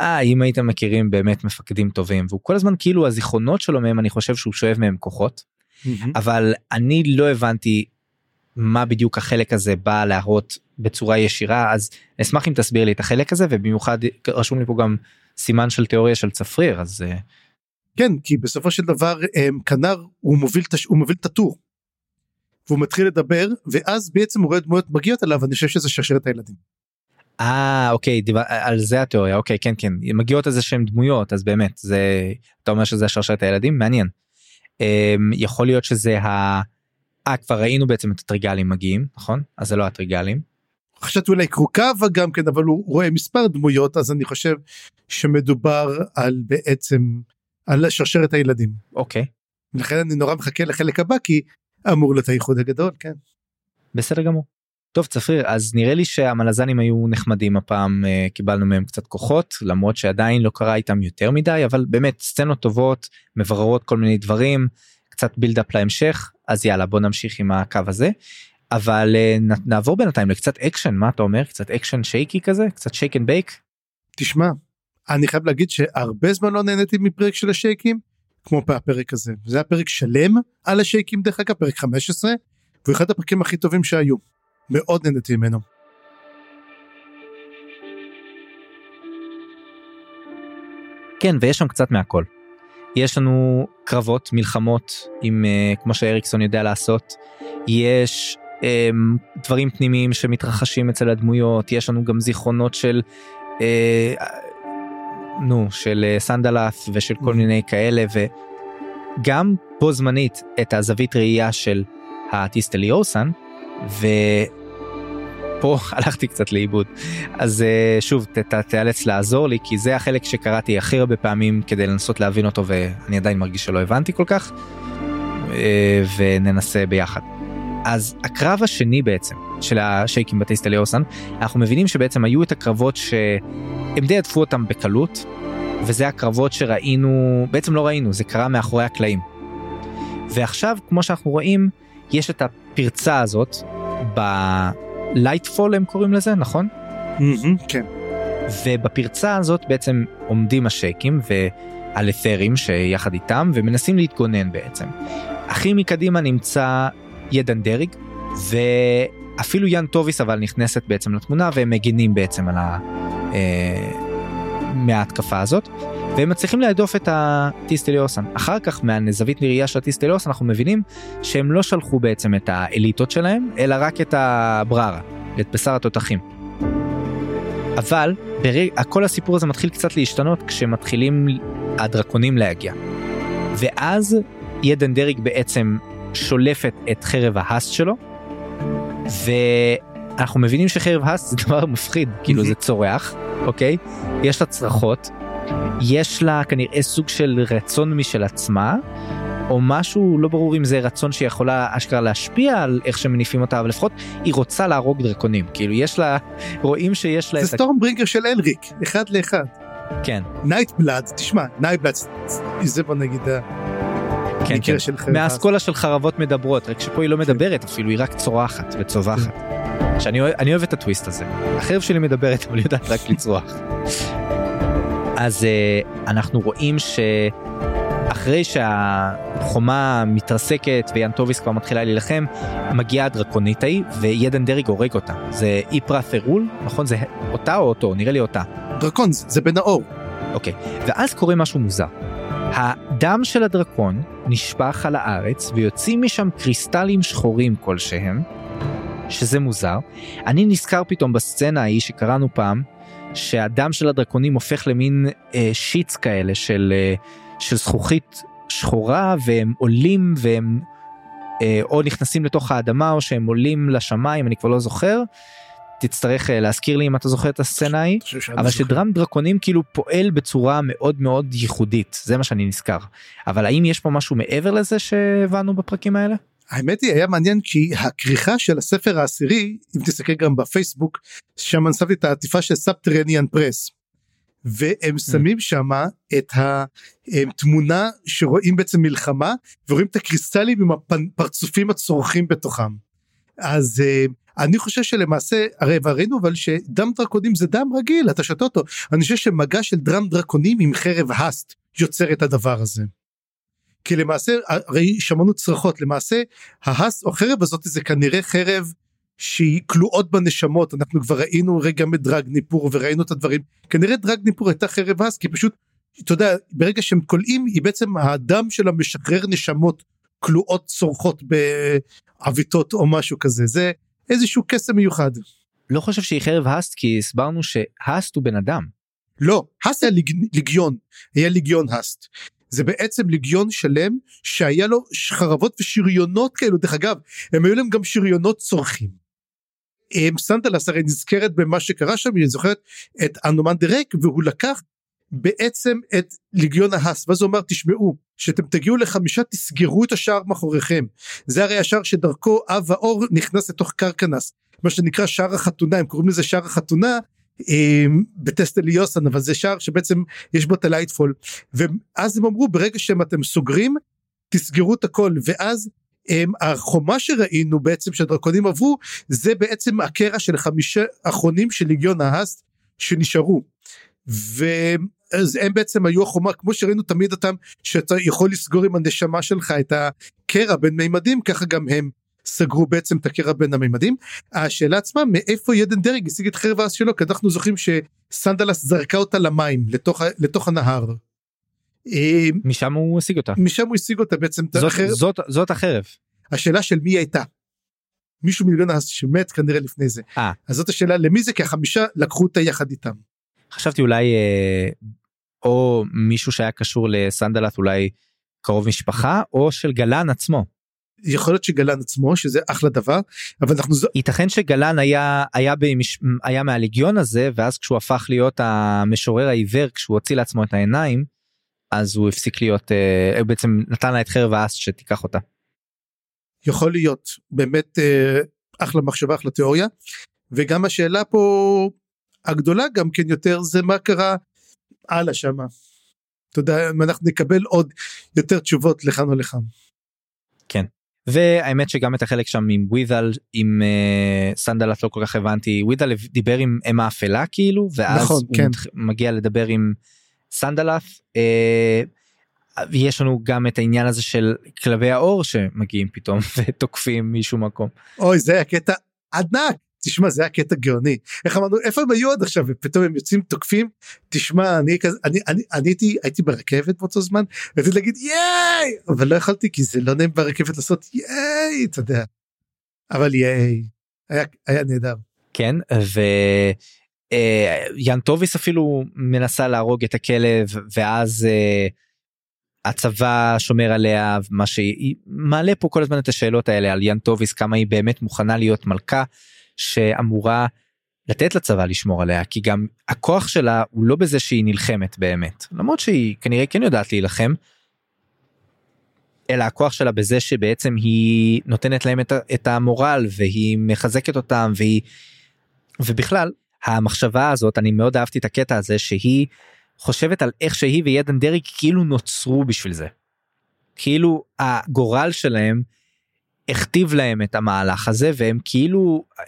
אה אם הייתם מכירים באמת מפקדים טובים והוא כל הזמן כאילו הזיכרונות שלו מהם אני חושב שהוא שואב מהם כוחות mm-hmm. אבל אני לא הבנתי מה בדיוק החלק הזה בא להראות בצורה ישירה אז אשמח אם תסביר לי את החלק הזה ובמיוחד רשום לי פה גם סימן של תיאוריה של צפריר אז אה, כן כי בסופו של דבר אה, כנר הוא מוביל, הוא מוביל את הטור. והוא מתחיל לדבר ואז בעצם הוא רואה דמויות מגיעות אליו אני חושב שזה שרשרת הילדים. אה אוקיי דיבר, על זה התיאוריה אוקיי כן כן מגיעות איזה שהם דמויות אז באמת זה אתה אומר שזה שרשרת הילדים מעניין. אמ, יכול להיות שזה ה... אה כבר ראינו בעצם את הטריגלים מגיעים נכון אז זה לא הטריגלים. חשבתי אולי קרוקבה גם כן אבל הוא רואה מספר דמויות אז אני חושב שמדובר על בעצם על שרשרת הילדים. אוקיי. לכן אני נורא מחכה לחלק הבא כי אמור להיות האיחוד הגדול כן. בסדר גמור. טוב צפריר אז נראה לי שהמלזנים היו נחמדים הפעם אה, קיבלנו מהם קצת כוחות למרות שעדיין לא קרה איתם יותר מדי אבל באמת סצנות טובות מבררות כל מיני דברים קצת buildup להמשך אז יאללה בוא נמשיך עם הקו הזה. אבל אה, נעבור בינתיים לקצת אקשן מה אתה אומר קצת אקשן shaky כזה קצת shake and bake. תשמע אני חייב להגיד שהרבה זמן לא נהניתי מפרק של השייקים כמו בפרק הזה זה היה פרק שלם על השייקים דרך אגב פרק 15 והוא אחד הפרקים הכי טובים שהיו. מאוד נהניתי ממנו. כן ויש שם קצת מהכל. יש לנו קרבות מלחמות עם uh, כמו שאריקסון יודע לעשות יש um, דברים פנימיים שמתרחשים אצל הדמויות יש לנו גם זיכרונות של uh, נו של uh, סנדלת' ושל כל mm-hmm. מיני כאלה וגם בו זמנית את הזווית ראייה של הטיסטה ליוסן ופה [LAUGHS] הלכתי קצת לאיבוד אז uh, שוב ת, תיאלץ לעזור לי כי זה החלק שקראתי הכי הרבה פעמים כדי לנסות להבין אותו ואני עדיין מרגיש שלא הבנתי כל כך uh, וננסה ביחד. אז הקרב השני בעצם של השייקים בטיסטה ליאוסן אנחנו מבינים שבעצם היו את הקרבות שהם די עטפו אותם בקלות וזה הקרבות שראינו בעצם לא ראינו זה קרה מאחורי הקלעים. ועכשיו כמו שאנחנו רואים יש את הפרצה הזאת בלייטפול הם קוראים לזה נכון? כן. ובפרצה הזאת בעצם עומדים השייקים והלת'רים שיחד איתם ומנסים להתגונן בעצם. הכי מקדימה נמצא ידן דרג ואפילו יאן טוביס אבל נכנסת בעצם לתמונה והם מגינים בעצם על ה... מההתקפה הזאת והם מצליחים להדוף את הטיסטליוסן אחר כך מהזווית נראייה של הטיסטליוסן אנחנו מבינים שהם לא שלחו בעצם את האליטות שלהם אלא רק את הבררה את בשר התותחים. אבל ברג... כל הסיפור הזה מתחיל קצת להשתנות כשמתחילים הדרקונים להגיע. ואז ידן דרג בעצם שולפת את חרב ההאסט שלו ואנחנו מבינים שחרב האסט זה דבר מפחיד כאילו זה צורח אוקיי? יש לה צרחות. יש לה כנראה סוג של רצון משל עצמה או משהו לא ברור אם זה רצון שיכולה אשכרה להשפיע על איך שמניפים אותה אבל לפחות היא רוצה להרוג דרקונים. כאילו יש לה רואים שיש לה זה סטורם ברינגר של אלריק אחד לאחד. כן. נייט בלאד תשמע נייט בלאד זה בוא נגיד. כן, כן. של חרב מהאסכולה של חרבות מדברות רק שפה היא לא מדברת אפילו היא רק צורחת וצווחת. שאני אוהב- אני אוהב את הטוויסט הזה. החרב שלי מדברת אבל היא יודעת רק לצרוח. אז אה, אנחנו רואים שאחרי שהחומה מתרסקת ויאן טוביס כבר מתחילה להילחם מגיעה הדרקונית ההיא וידן דריג הורג אותה זה איפרת' ארול נכון זה אותה או אותו נראה לי אותה. דרקון זה בן האור. אוקיי, ואז קורה משהו מוזר. הדם של הדרקון נשפך על הארץ ויוצאים משם קריסטלים שחורים כלשהם, שזה מוזר. אני נזכר פתאום בסצנה ההיא שקראנו פעם, שהדם של הדרקונים הופך למין אה, שיץ כאלה של, אה, של זכוכית שחורה והם עולים והם אה, או נכנסים לתוך האדמה או שהם עולים לשמיים, אני כבר לא זוכר. תצטרך אה, להזכיר לי אם אתה זוכר את הסצנה ההיא. אבל. שדם דרקונים כאילו פועל בצורה מאוד מאוד ייחודית זה מה שאני נזכר אבל האם יש פה משהו מעבר לזה שהבנו בפרקים האלה? האמת היא היה מעניין כי הכריכה של הספר העשירי אם תסתכל גם בפייסבוק שם שמתי את העטיפה של Subterranean Press. והם שמים שם את התמונה שרואים בעצם מלחמה ורואים את הקריסטלים עם הפרצופים הצורחים בתוכם. אז אה, אני חושב שלמעשה הרי ראינו אבל שדם דרקונים זה דם רגיל אתה שותה אותו. אני חושב שמגע של דם דרקונים עם חרב האסט יוצר את הדבר הזה. כי למעשה הרי שמענו צרחות למעשה ההס או חרב הזאת זה כנראה חרב שהיא כלואות בנשמות. אנחנו כבר ראינו רגע מדרג ניפור וראינו את הדברים. כנראה דרג ניפור הייתה חרב הס כי פשוט אתה יודע ברגע שהם כולאים היא בעצם הדם שלה משחרר נשמות כלואות צורחות בעוויתות או משהו כזה. זה איזשהו קסם מיוחד. לא חושב שהיא חרב האסט כי הסברנו שהאסט הוא בן אדם. לא, האסט היה ליג, ליגיון, היה ליגיון האסט. זה בעצם ליגיון שלם שהיה לו חרבות ושריונות כאלו, דרך אגב, הם היו להם גם שריונות צורחים. הם, סנדלס הרי נזכרת במה שקרה שם, היא זוכרת את אנומנדר רייק והוא לקח בעצם את ליגיון ההאסט, ואז הוא אמר תשמעו, שאתם תגיעו לחמישה תסגרו את השער מאחוריכם. זה הרי השער שדרכו אב האור נכנס לתוך קרקנס, מה שנקרא שער החתונה, הם קוראים לזה שער החתונה, בטסט אליוסן אבל זה שער שבעצם יש בו את הלייטפול ואז הם אמרו ברגע שהם אתם סוגרים תסגרו את הכל ואז הם, החומה שראינו בעצם שהדרקונים עברו זה בעצם הקרע של חמישה אחרונים של ליגיון ההאסט שנשארו. ואז הם בעצם היו החומה כמו שראינו תמיד אותם שאתה יכול לסגור עם הנשמה שלך את הקרע בין מימדים ככה גם הם סגרו בעצם את הקרע בין הממדים. השאלה עצמה מאיפה ידן דרג השיג את חרב האס שלו כי אנחנו זוכרים שסנדלס זרקה אותה למים לתוך, לתוך הנהר. משם הוא השיג אותה. משם הוא השיג אותה בעצם. זאת, החרב. זאת, זאת החרב. השאלה של מי הייתה. מישהו מיליון האס שמת כנראה לפני זה. 아. אז זאת השאלה למי זה כי החמישה לקחו אותה יחד איתם. חשבתי אולי אה, או מישהו שהיה קשור לסנדלס אולי קרוב משפחה או של גלן עצמו. יכול להיות שגלן עצמו שזה אחלה דבר אבל אנחנו ייתכן שגלן היה היה במש... היה מהליגיון הזה ואז כשהוא הפך להיות המשורר העיוור כשהוא הוציא לעצמו את העיניים אז הוא הפסיק להיות אה, בעצם נתן לה את חרב האס שתיקח אותה. יכול להיות באמת אה, אחלה מחשבה אחלה תיאוריה וגם השאלה פה הגדולה גם כן יותר זה מה קרה הלאה שמה. אתה יודע אם אנחנו נקבל עוד יותר תשובות לכאן או לכאן. כן. והאמת שגם את החלק שם עם ווידל עם uh, סנדלת לא כל כך הבנתי ווידל דיבר עם אם האפלה כאילו ואז נכון, הוא כן. מגיע לדבר עם סנדלת. Uh, ויש לנו גם את העניין הזה של כלבי האור שמגיעים פתאום [LAUGHS] ותוקפים מישהו מקום. אוי זה היה קטע ענק תשמע זה היה קטע גאוני. איך אמרנו איפה הם היו עד עכשיו? ופתאום הם יוצאים תוקפים? תשמע אני כזה אני אני אני הייתי הייתי ברכבת באותו זמן רציתי להגיד ייי! אבל לא יכולתי כי זה לא נעים ברכבת לעשות ייי! אתה יודע. אבל ייי היה היה נהדר. כן ו... אה, ינטוביס אפילו מנסה להרוג את הכלב ואז uh, הצבא שומר עליה מה שהיא מעלה פה כל הזמן את השאלות האלה על ינטוביס כמה היא באמת מוכנה להיות מלכה שאמורה לתת לצבא לשמור עליה כי גם הכוח שלה הוא לא בזה שהיא נלחמת באמת למרות שהיא כנראה כן יודעת להילחם. אלא הכוח שלה בזה שבעצם היא נותנת להם את, את המורל והיא מחזקת אותם והיא ובכלל המחשבה הזאת אני מאוד אהבתי את הקטע הזה שהיא חושבת על איך שהיא וידן דרעי כאילו נוצרו בשביל זה. כאילו הגורל שלהם הכתיב להם את המהלך הזה והם כאילו אה,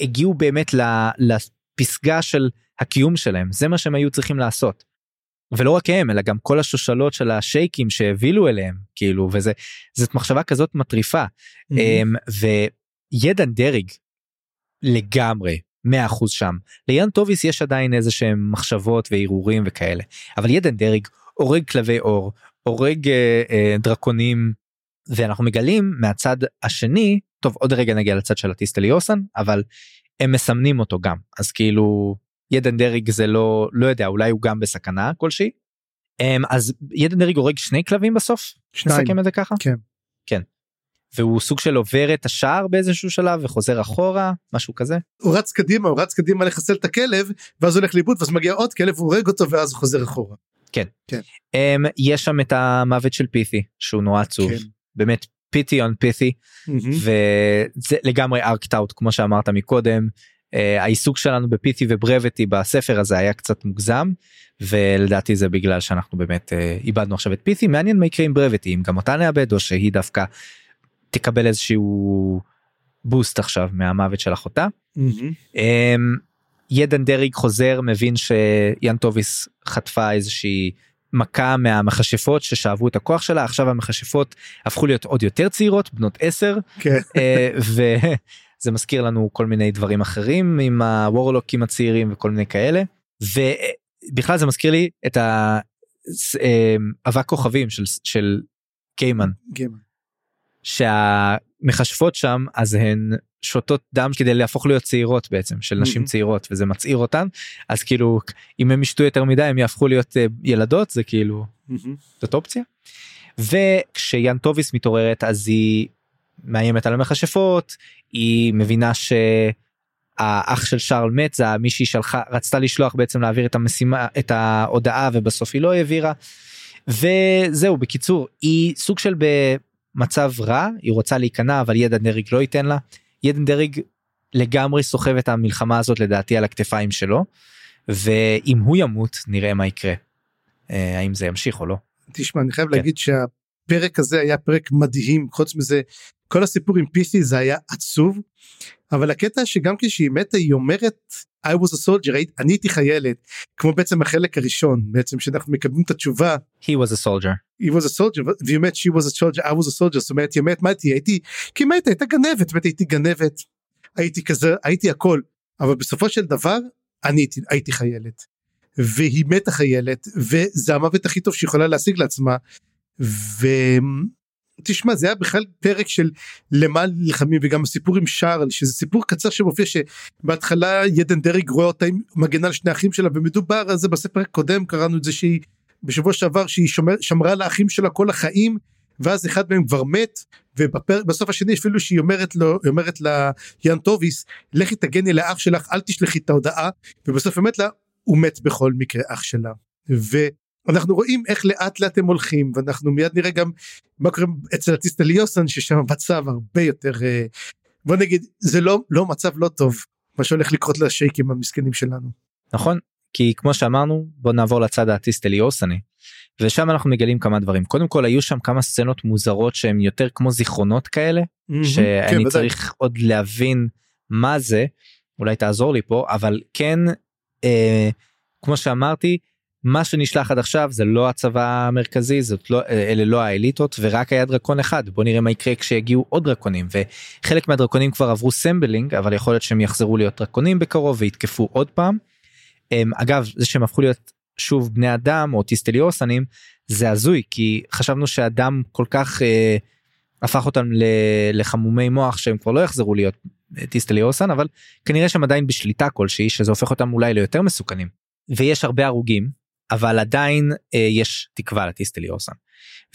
הגיעו באמת לפסגה של הקיום שלהם זה מה שהם היו צריכים לעשות. ולא רק הם אלא גם כל השושלות של השייקים שהבילו אליהם כאילו וזה זאת מחשבה כזאת מטריפה Mm-hmm. וידן דרג לגמרי 100% שם ליאן טוביס יש עדיין איזה שהם מחשבות והרהורים וכאלה אבל ידן דרג הורג כלבי אור הורג אה, אה, דרקונים ואנחנו מגלים מהצד השני טוב עוד רגע נגיע לצד של הטיסטליוסן אבל הם מסמנים אותו גם אז כאילו ידן דרג זה לא לא יודע אולי הוא גם בסכנה כלשהי. אמ, אז ידן דרג הורג שני כלבים בסוף? שניים. נסכם את זה ככה? כן. כן. והוא סוג של עובר את השער באיזשהו שלב וחוזר אחורה משהו כזה הוא רץ קדימה הוא רץ קדימה לחסל את הכלב ואז הולך לאיבוד ואז מגיע עוד כלב הוא הורג אותו ואז הוא חוזר אחורה. um, יש שם את המוות של פית'י שהוא נורא עצוב כן. באמת פיתי און מהמם. וזה לגמרי ארקט אאוט כמו שאמרת מקודם uh, העיסוק שלנו בפיתי וברבטי בספר הזה היה קצת מוגזם ולדעתי זה בגלל שאנחנו באמת uh, איבדנו עכשיו את פיתי מעניין מה יקרה עם ברבטי אם גם אותה נאבד או שהיא דווקא תקבל איזשהו בוסט עכשיו מהמוות של אחותה. מהמם. אמ, ידן דרג חוזר מבין שיאן טוביס חטפה איזושהי מכה מהמכשפות ששאבו את הכוח שלה עכשיו המכשפות הפכו להיות עוד יותר צעירות בנות 10 כן. אה, וזה מזכיר לנו כל מיני דברים אחרים עם הוורלוקים הצעירים וכל מיני כאלה ובכלל זה מזכיר לי את האבק כוכבים של של קיימן גיימן. שהמכשפות שם אז הן שותות דם כדי להפוך להיות צעירות בעצם של נשים Mhm. צעירות וזה מצעיר אותן אז כאילו אם הם ישתו יותר מדי הם יהפכו להיות אה, ילדות זה כאילו מהמם. זאת אופציה. וכשיאן טוביס מתעוררת אז היא מאיימת על המכשפות היא מבינה שהאח של שרל מת זה מישהי שלחה רצתה לשלוח בעצם להעביר את המשימה את ההודעה ובסוף היא לא העבירה. וזהו בקיצור היא סוג של במצב רע היא רוצה להיכנע אבל ידן דרג לא ייתן לה. ידן דרג לגמרי סוחב את המלחמה הזאת לדעתי על הכתפיים שלו ואם הוא ימות נראה מה יקרה. אה, האם זה ימשיך או לא. תשמע אני חייב כן. להגיד שהפרק הזה היה פרק מדהים חוץ מזה כל הסיפור עם פיתי זה היה עצוב אבל הקטע שגם כשהיא מתה היא אומרת I was a soldier אני הייתי חיילת כמו בעצם החלק הראשון בעצם שאנחנו מקבלים את התשובה He was a soldier. He was a soldier והיא אומרת she was a soldier I was a soldier זאת אומרת היא אומרת מה הייתי הייתי כי הייתה הייתה גנבת באמת הייתי גנבת הייתי כזה הייתי הכל. אבל בסופו של דבר אני הייתי, הייתי חיילת. והיא מתה חיילת וזה המוות הכי טוב שיכולה להשיג לעצמה. ותשמע זה היה בכלל פרק של למה נלחמים וגם הסיפור עם שרל שזה סיפור קצר שמופיע שבהתחלה ידן דרג רואה אותה עם מגנה על שני אחים שלה ומדובר על זה בספר הקודם קראנו את זה שהיא בשבוע שעבר שהיא שומר, שמרה לאחים שלה כל החיים ואז אחד מהם כבר מת ובסוף השני אפילו שהיא אומרת לו אומרת ליאן טוביס לכי תגני לאח שלך אל תשלחי את ההודעה ובסוף אומרת לה הוא מת בכל מקרה אח שלה ואנחנו רואים איך לאט לאט הם הולכים ואנחנו מיד נראה גם מה קורה אצל הטיסטה ליוסן ששם המצב הרבה יותר אה, בוא נגיד זה לא לא מצב לא טוב מה שהולך לקרות לשייקים המסכנים שלנו. נכון? כי כמו שאמרנו בוא נעבור לצד הטיסט ליוסני ושם אנחנו מגלים כמה דברים. קודם כל היו שם כמה סצנות מוזרות שהן יותר כמו זיכרונות כאלה כן, שאני ודאי. צריך עוד להבין מה זה. אולי תעזור לי פה אבל כן אה, כמו שאמרתי מה שנשלח עד עכשיו זה לא הצבא המרכזי זאת לא אה, אלה לא האליטות ורק היה דרקון אחד. בוא נראה מה יקרה כשיגיעו עוד דרקונים. וחלק מהדרקונים כבר עברו sembling אבל יכול להיות שהם יחזרו להיות דרקונים בקרוב ויתקפו עוד פעם. הם, אגב זה שהם הפכו להיות שוב בני אדם או טיסטליוסנים זה הזוי כי חשבנו שהדם כל כך אה, הפך אותם ל- לחמומי מוח שהם כבר לא יחזרו להיות אה, טיסטליוסן אבל כנראה שהם עדיין בשליטה כלשהי שזה הופך אותם אולי ליותר מסוכנים. ויש הרבה הרוגים אבל עדיין אה, יש תקווה לטיסטליוסן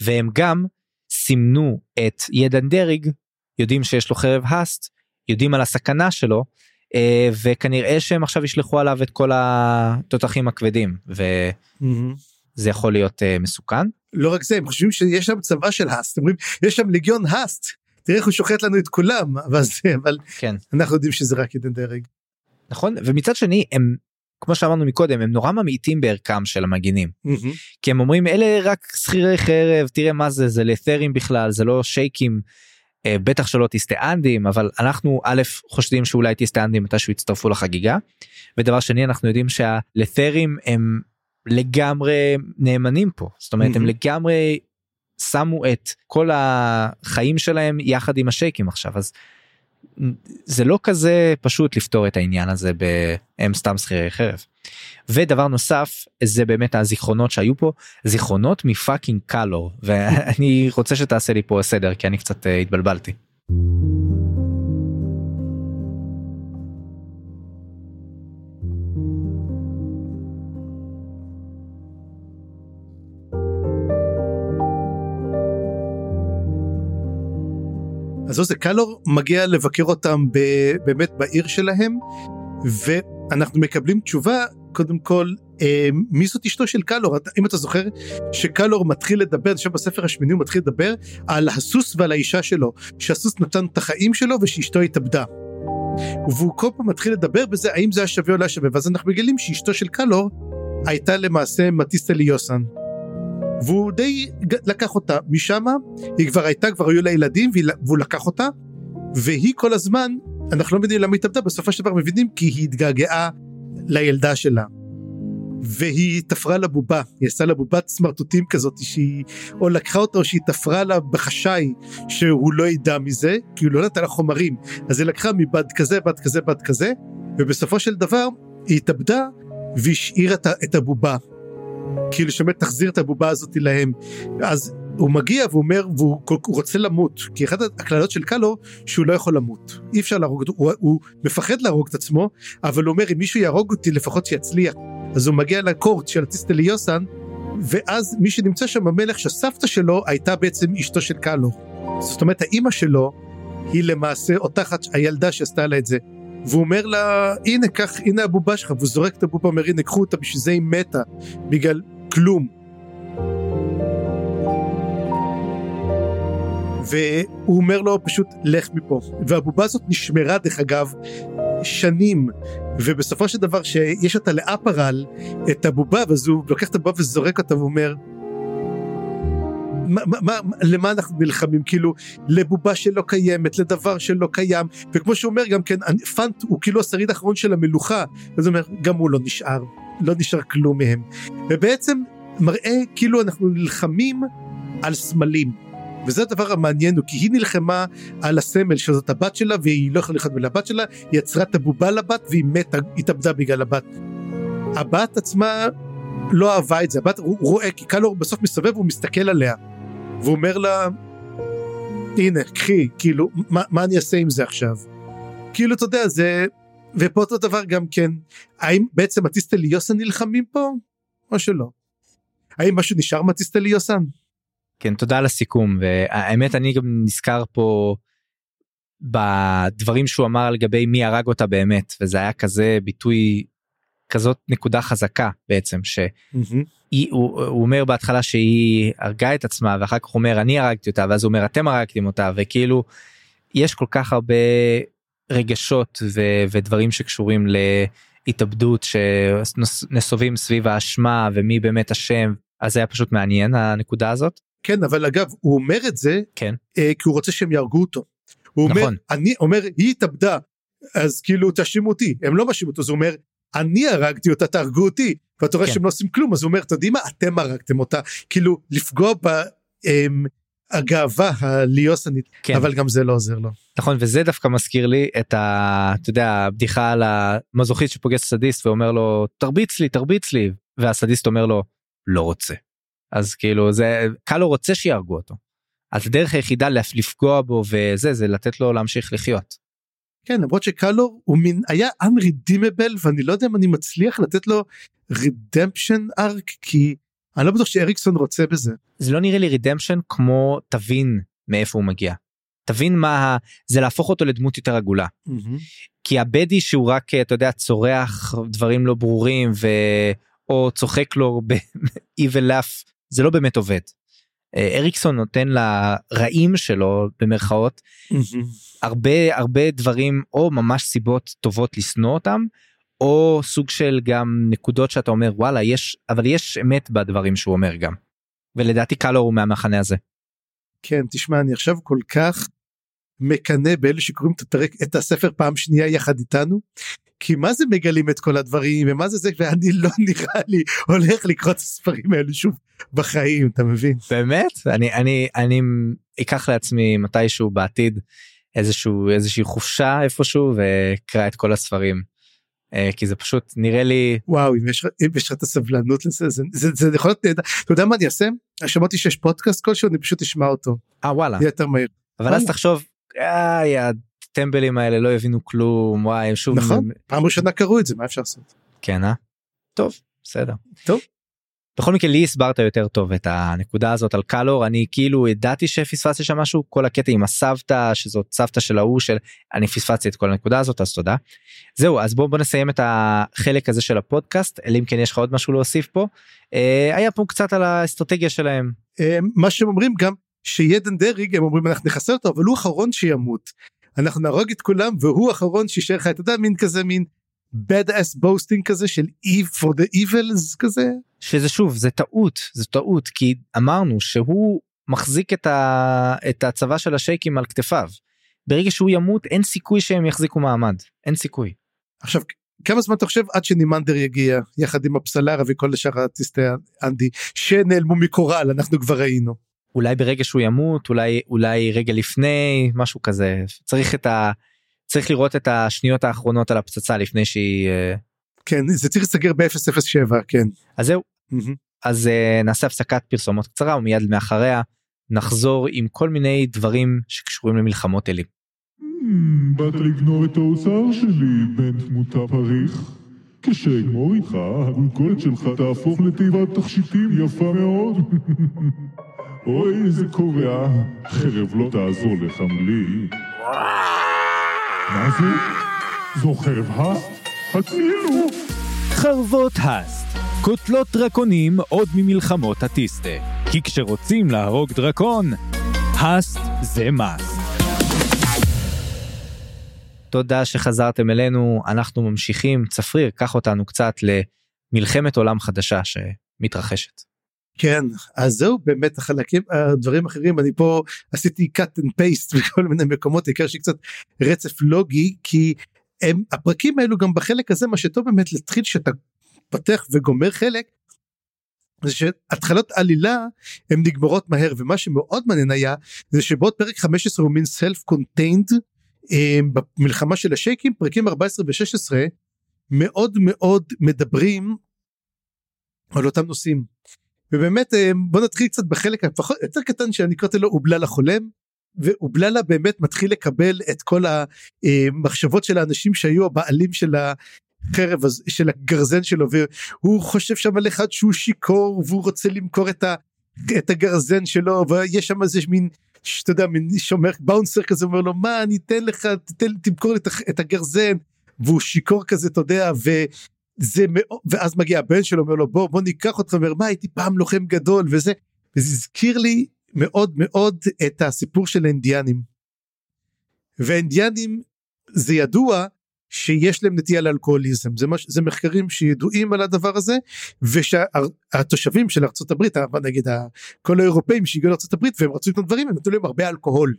והם גם סימנו את ידן דרג יודעים שיש לו חרב האסט יודעים על הסכנה שלו וכנראה שהם עכשיו ישלחו עליו את כל התותחים הכבדים וזה יכול להיות אה, מסוכן. לא רק זה הם חושבים שיש שם צבא של האסט אומרים יש שם לגיון האסט תראה איך הוא שוחט לנו את כולם [LAUGHS] אבל זה אבל כן. אנחנו יודעים שזה רק ידן דרג. נכון ומצד שני הם כמו שאמרנו מקודם הם נורא ממעיטים בערכם של המגינים מהמם. כי הם אומרים אלה רק שכירי חרב תראה מה זה זה לת'רים בכלל זה לא שייקים. אה, בטח שלא טיסטאנדים אבל אנחנו א' חושדים שאולי טיסטאנדים מתישהו יצטרפו לחגיגה. ודבר שני אנחנו יודעים שהלת'רים הם לגמרי נאמנים פה זאת אומרת הם. לגמרי שמו את כל החיים שלהם יחד עם השייקים עכשיו אז זה לא כזה פשוט לפתור את העניין הזה בהם סתם שכירי חרב. ודבר נוסף זה באמת הזיכרונות שהיו פה זיכרונות מפאקינג קלור ואני רוצה שתעשה לי פה סדר כי אני קצת אה, התבלבלתי. אז זה קלור מגיע לבקר אותם ב- באמת בעיר שלהם ואנחנו מקבלים תשובה קודם כל אה, מי זאת אשתו של קלור אם אתה זוכר שקלור מתחיל לדבר עכשיו בספר השמיני הוא מתחיל לדבר על הסוס ועל האישה שלו שהסוס נתן את החיים שלו ושאשתו התאבדה. והוא כל פעם מתחיל לדבר בזה האם זה היה שווה או לא שווה ואז אנחנו מגלים שאשתו של קלור הייתה למעשה מטיסטה ליוסן. והוא די לקח אותה משם היא כבר הייתה כבר היו לה ילדים והוא לקח אותה והיא כל הזמן אנחנו לא מבינים למה היא התאבדה בסופו של דבר מבינים כי היא התגעגעה לילדה שלה. והיא תפרה לה בובה, היא עשה לה בובת סמרטוטים כזאת שהיא או לקחה אותה או שהיא תפרה לה בחשאי שהוא לא ידע מזה כי הוא לא נתן לה חומרים אז היא לקחה מבד כזה בד כזה בד כזה ובסופו של דבר היא התאבדה והשאירה את הבובה. כאילו שבאמת תחזיר את הבובה הזאת להם אז הוא מגיע והוא אומר והוא הוא רוצה למות כי אחת הקללות של קלו שהוא לא יכול למות. אי אפשר להרוג אותו הוא, הוא מפחד להרוג את עצמו אבל הוא אומר אם מישהו יהרוג אותי לפחות שיצליח. אז הוא מגיע לקורט של הטיסטלי יוסן ואז מי שנמצא שם המלך שהסבתא שלו הייתה בעצם אשתו של קלו. זאת אומרת האימא שלו היא למעשה אותה אחת הילדה שעשתה לה את זה. והוא אומר לה הנה קח הנה הבובה שלך. והוא זורק את הבובה אומר הנה קחו אותה בשביל זה היא מתה בגלל כלום והוא אומר לו פשוט לך מפה. והבובה הזאת נשמרה דרך אגב שנים. ובסופו של דבר שיש אותה לאפרל את הבובה ואז הוא לוקח את הבובה וזורק אותה ואומר מה, מה, מה, למה אנחנו נלחמים? כאילו לבובה שלא קיימת לדבר שלא קיים. וכמו שהוא אומר גם כן פאנט הוא כאילו השריד האחרון של המלוכה. אז הוא אומר גם הוא לא נשאר לא נשאר כלום מהם. ובעצם מראה כאילו אנחנו נלחמים על סמלים וזה הדבר המעניין הוא כי היא נלחמה על הסמל שזאת הבת שלה והיא לא יכולה ללכת לבת שלה היא יצרה את הבובה לבת והיא מתה התאבדה בגלל הבת. הבת עצמה לא אהבה את זה הבת הוא רואה כי קלור בסוף מסתובב והוא מסתכל עליה והוא אומר לה הנה קחי כאילו מה, מה אני אעשה עם זה עכשיו. כאילו אתה יודע זה ופה אותו דבר גם כן האם בעצם הטיסטלי יוסן נלחמים פה או שלא. האם משהו נשאר מהטיסטלי יוסן? כן תודה על הסיכום והאמת אני גם נזכר פה בדברים שהוא אמר לגבי מי הרג אותה באמת וזה היה כזה ביטוי כזאת נקודה חזקה בעצם שהיא הוא, הוא אומר בהתחלה שהיא הרגה את עצמה ואחר כך הוא אומר אני הרגתי אותה ואז הוא אומר אתם הרגתם אותה וכאילו יש כל כך הרבה רגשות ו, ודברים שקשורים להתאבדות שנסובים סביב האשמה ומי באמת אשם אז זה היה פשוט מעניין הנקודה הזאת. כן אבל אגב הוא אומר את זה כן אה, כי הוא רוצה שהם יהרגו אותו. הוא אומר נכון. אני אומר היא התאבדה אז כאילו תאשימו אותי הם לא מאשימים אותו אז הוא אומר אני הרגתי אותה תהרגו אותי ואתה רואה כן. שהם לא עושים כלום אז הוא אומר אתם יודעים מה אתם הרגתם אותה כאילו לפגוע בגאווה הליוסנית כן. אבל גם זה לא עוזר לו. נכון וזה דווקא מזכיר לי את ה... אתה יודע הבדיחה על המזוכיסט שפוגש סדיסט ואומר לו תרביץ לי תרביץ לי והסדיסט אומר לו לא רוצה. אז כאילו זה קלו רוצה שיהרגו אותו. אז הדרך היחידה לפ- לפגוע בו וזה זה לתת לו להמשיך לחיות. כן למרות שקלור הוא מין היה unredeemable ואני לא יודע אם אני מצליח לתת לו redemption arc כי אני לא בטוח שאריקסון רוצה בזה. זה לא נראה לי רידמפשן כמו תבין מאיפה הוא מגיע. תבין מה. זה להפוך אותו לדמות יותר עגולה. כי הבדי שהוא רק אתה יודע צורח דברים לא ברורים ו... או צוחק לו ב-evil [LAUGHS] laugh זה לא באמת עובד. אה, אריקסון נותן לרעים שלו במרכאות הרבה הרבה דברים או ממש סיבות טובות לשנוא אותם או סוג של גם נקודות שאתה אומר וואלה יש אבל יש אמת בדברים שהוא אומר גם. ולדעתי קלור הוא מהמחנה הזה. כן תשמע אני עכשיו כל כך מקנא באלה שקוראים את הפרק את הספר פעם שנייה יחד איתנו. כי מה זה מגלים את כל הדברים ומה זה זה ואני לא [LAUGHS] נראה לי הולך לקרוא את הספרים האלו שוב בחיים אתה מבין? באמת? אני אני אני אקח לעצמי מתישהו בעתיד איזשהו איזושהי חופשה איפשהו ואקרא את כל הספרים. אה, כי זה פשוט נראה לי וואו אם יש אם יש לך את הסבלנות לזה זה זה, זה יכול להיות נהדר. אתה יודע מה אני אעשה? שמעתי שיש פודקאסט כלשהו אני פשוט אשמע אותו. אה וואלה. יהיה יותר מהיר. אבל אז תחשוב איי, הטמבלים האלה לא הבינו כלום וואי הם שוב נכון פעם ראשונה קראו את זה מה אפשר לעשות כן אה? טוב בסדר טוב. בכל מקרה לי הסברת יותר טוב את הנקודה הזאת על קלור אני כאילו ידעתי שפספסתי שם משהו כל הקטע עם הסבתא שזאת סבתא של ההוא של אני פספסתי את כל הנקודה הזאת אז תודה. זהו אז בוא בוא נסיים את החלק הזה של הפודקאסט אלא אם כן יש לך עוד משהו להוסיף פה אה, היה פה קצת על האסטרטגיה שלהם. אה, מה שהם אומרים גם שידן דריג הם אומרים אנחנו נחסל אותו אבל הוא האחרון שימות. אנחנו נהרוג את כולם והוא האחרון שישאר לך אתה יודע מין כזה מין bad ass boasting כזה של eve for the evils כזה. שזה שוב זה טעות זה טעות כי אמרנו שהוא מחזיק את, ה... את הצבא של השייקים על כתפיו. ברגע שהוא ימות אין סיכוי שהם יחזיקו מעמד אין סיכוי. עכשיו כמה זמן אתה חושב עד שנימנדר יגיע יחד עם הפסלרה וכל השאר הארטיסטי אנדי שנעלמו מקורל אנחנו כבר ראינו. אולי ברגע שהוא ימות אולי אולי רגע לפני משהו כזה צריך את ה... צריך לראות את השניות האחרונות על הפצצה לפני שהיא אה, כן זה צריך להיסגר ב-007 כן. אז זהו אז uh, נעשה הפסקת פרסומות קצרה ומיד מאחריה נחזור עם כל מיני דברים שקשורים למלחמות אלים. באת לגנוב את האוצר שלי, בן תמותה פריך. כשאגמור איתך, הגולגולת שלך תהפוך לתיבת תכשיטים יפה מאוד. [LAUGHS] אוי, איזה קורע, חרב לא תעזור לך מולי. מה זה? זו חרב האסט? הצילו! חרבות האסט, קוטלות דרקונים עוד ממלחמות הטיסטה. כי כשרוצים להרוג דרקון, האסט זה מאסט. תודה שחזרתם אלינו אנחנו ממשיכים צפריר קח אותנו קצת למלחמת עולם חדשה שמתרחשת. כן אז זהו באמת החלקים הדברים אחרים אני פה עשיתי cut and paste בכל מיני מקומות העיקר שקצת רצף לוגי כי הם הפרקים האלו גם בחלק הזה מה שטוב באמת להתחיל שאתה פתח וגומר חלק. זה שהתחלות עלילה הן נגמרות מהר ומה שמאוד מעניין היה זה שבעוד פרק 15 הוא מין self contained במלחמה של השייקים פרקים 14 ו-16 מאוד מאוד מדברים על אותם נושאים. ובאמת בוא נתחיל קצת בחלק הפחות יותר קטן שאני קראתי לו אובללה חולם ואובללה באמת מתחיל לקבל את כל המחשבות של האנשים שהיו הבעלים של החרב של הגרזן שלו והוא חושב שם על אחד שהוא שיכור והוא רוצה למכור את, ה, את הגרזן שלו ויש שם איזה מין שאתה יודע מין שומר באונסר כזה אומר לו מה אני אתן לך תתן תמכור את, את הגרזן והוא שיכור כזה אתה יודע וזה מאוד ואז מגיע הבן שלו אומר לו בוא בוא ניקח אותך אומר מה הייתי פעם לוחם גדול וזה וזה הזכיר לי מאוד מאוד את הסיפור של האינדיאנים. והאינדיאנים זה ידוע שיש להם נטייה לאלכוהוליזם זה, מש, זה מחקרים שידועים על הדבר הזה ושהתושבים של הברית נגיד כל האירופאים שהגיעו הברית והם רצו לקנות דברים הם נתנו להם הרבה אלכוהול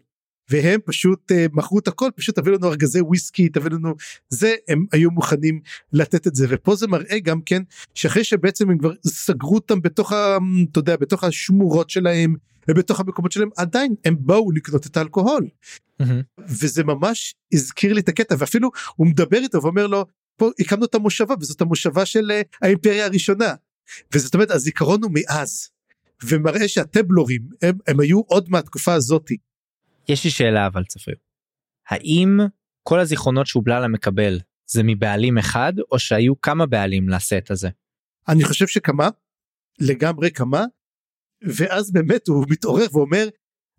והם פשוט uh, מכרו את הכל פשוט תביא לנו ארגזי וויסקי תביא לנו זה הם היו מוכנים לתת את זה ופה זה מראה גם כן שאחרי שבעצם הם כבר סגרו אותם בתוך ה... אתה יודע בתוך השמורות שלהם ובתוך המקומות שלהם עדיין הם באו לקנות את האלכוהול. Mm-hmm. וזה ממש הזכיר לי את הקטע ואפילו הוא מדבר איתו ואומר לו פה הקמנו את המושבה וזאת המושבה של uh, האימפריה הראשונה. וזאת אומרת הזיכרון הוא מאז. ומראה שהטבלורים הם, הם היו עוד מהתקופה הזאתי. יש לי שאלה אבל צפריר. האם כל הזיכרונות שאובללה מקבל זה מבעלים אחד או שהיו כמה בעלים לסט הזה? אני חושב שכמה לגמרי כמה ואז באמת הוא מתעורר ואומר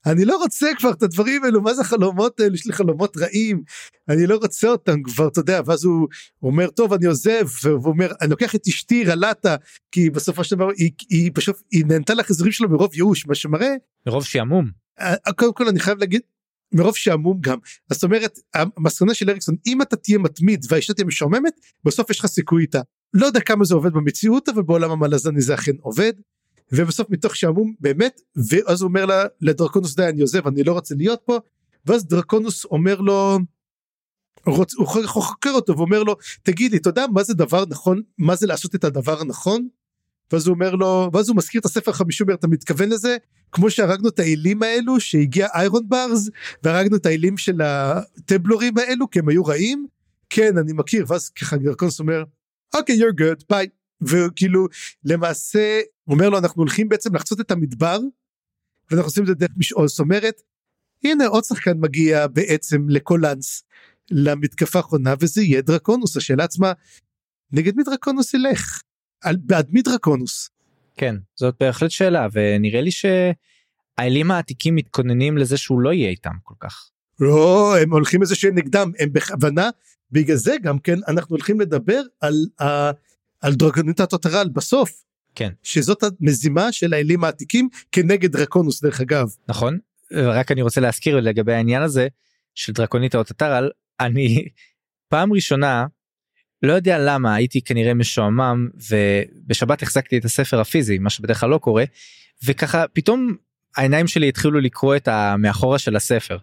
אני לא רוצה כבר את הדברים האלו מה זה החלומות האלו יש לי חלומות רעים אני לא רוצה אותם כבר אתה יודע ואז הוא אומר טוב אני עוזב והוא אומר אני לוקח את אשתי רלטה כי בסופו של דבר היא, היא פשוט היא נהנתה לחיזורים שלו מרוב ייאוש מה שמראה מרוב שעמום קודם כל אני חייב להגיד מרוב שעמום גם. אז זאת אומרת המסקנה של אריקסון אם אתה תהיה מתמיד והאישה תהיה משעממת בסוף יש לך סיכוי איתה. לא יודע כמה זה עובד במציאות אבל בעולם המלזני זה אכן עובד. ובסוף מתוך שעמום באמת ואז הוא אומר לה לדרקונוס די אני עוזב אני לא רוצה להיות פה. ואז דרקונוס אומר לו רוצ, הוא חוקר אותו ואומר לו תגיד לי אתה יודע מה זה דבר נכון? מה זה לעשות את הדבר הנכון? ואז הוא אומר לו ואז הוא מזכיר את הספר החמישי אומר אתה מתכוון לזה כמו שהרגנו את האלים האלו שהגיע איירון ברז והרגנו את האלים של הטבלורים האלו כי הם היו רעים כן אני מכיר ואז ככה דרקונוס אומר אוקיי okay, you're good ביי וכאילו למעשה אומר לו אנחנו הולכים בעצם לחצות את המדבר ואנחנו עושים את זה דרך משעול. זאת אומרת הנה עוד שחקן מגיע בעצם לקולנס למתקפה האחרונה וזה יהיה דרקונוס השאלה עצמה נגד מי דרקונוס ילך? על, בעד מי דרקונוס. כן זאת בהחלט שאלה ונראה לי שהאלים העתיקים מתכוננים לזה שהוא לא יהיה איתם כל כך. לא הם הולכים לזה שהם נגדם הם בכוונה בגלל זה גם כן אנחנו הולכים לדבר על, על, על דרקוניטת הטרל בסוף. כן. שזאת המזימה של האלים העתיקים כנגד דרקונוס דרך אגב. נכון רק אני רוצה להזכיר לגבי העניין הזה של דרקונית האוטוטרל אני פעם ראשונה לא יודע למה הייתי כנראה משועמם ובשבת החזקתי את הספר הפיזי מה שבדרך כלל לא קורה וככה פתאום העיניים שלי התחילו לקרוא את המאחורה של הספר.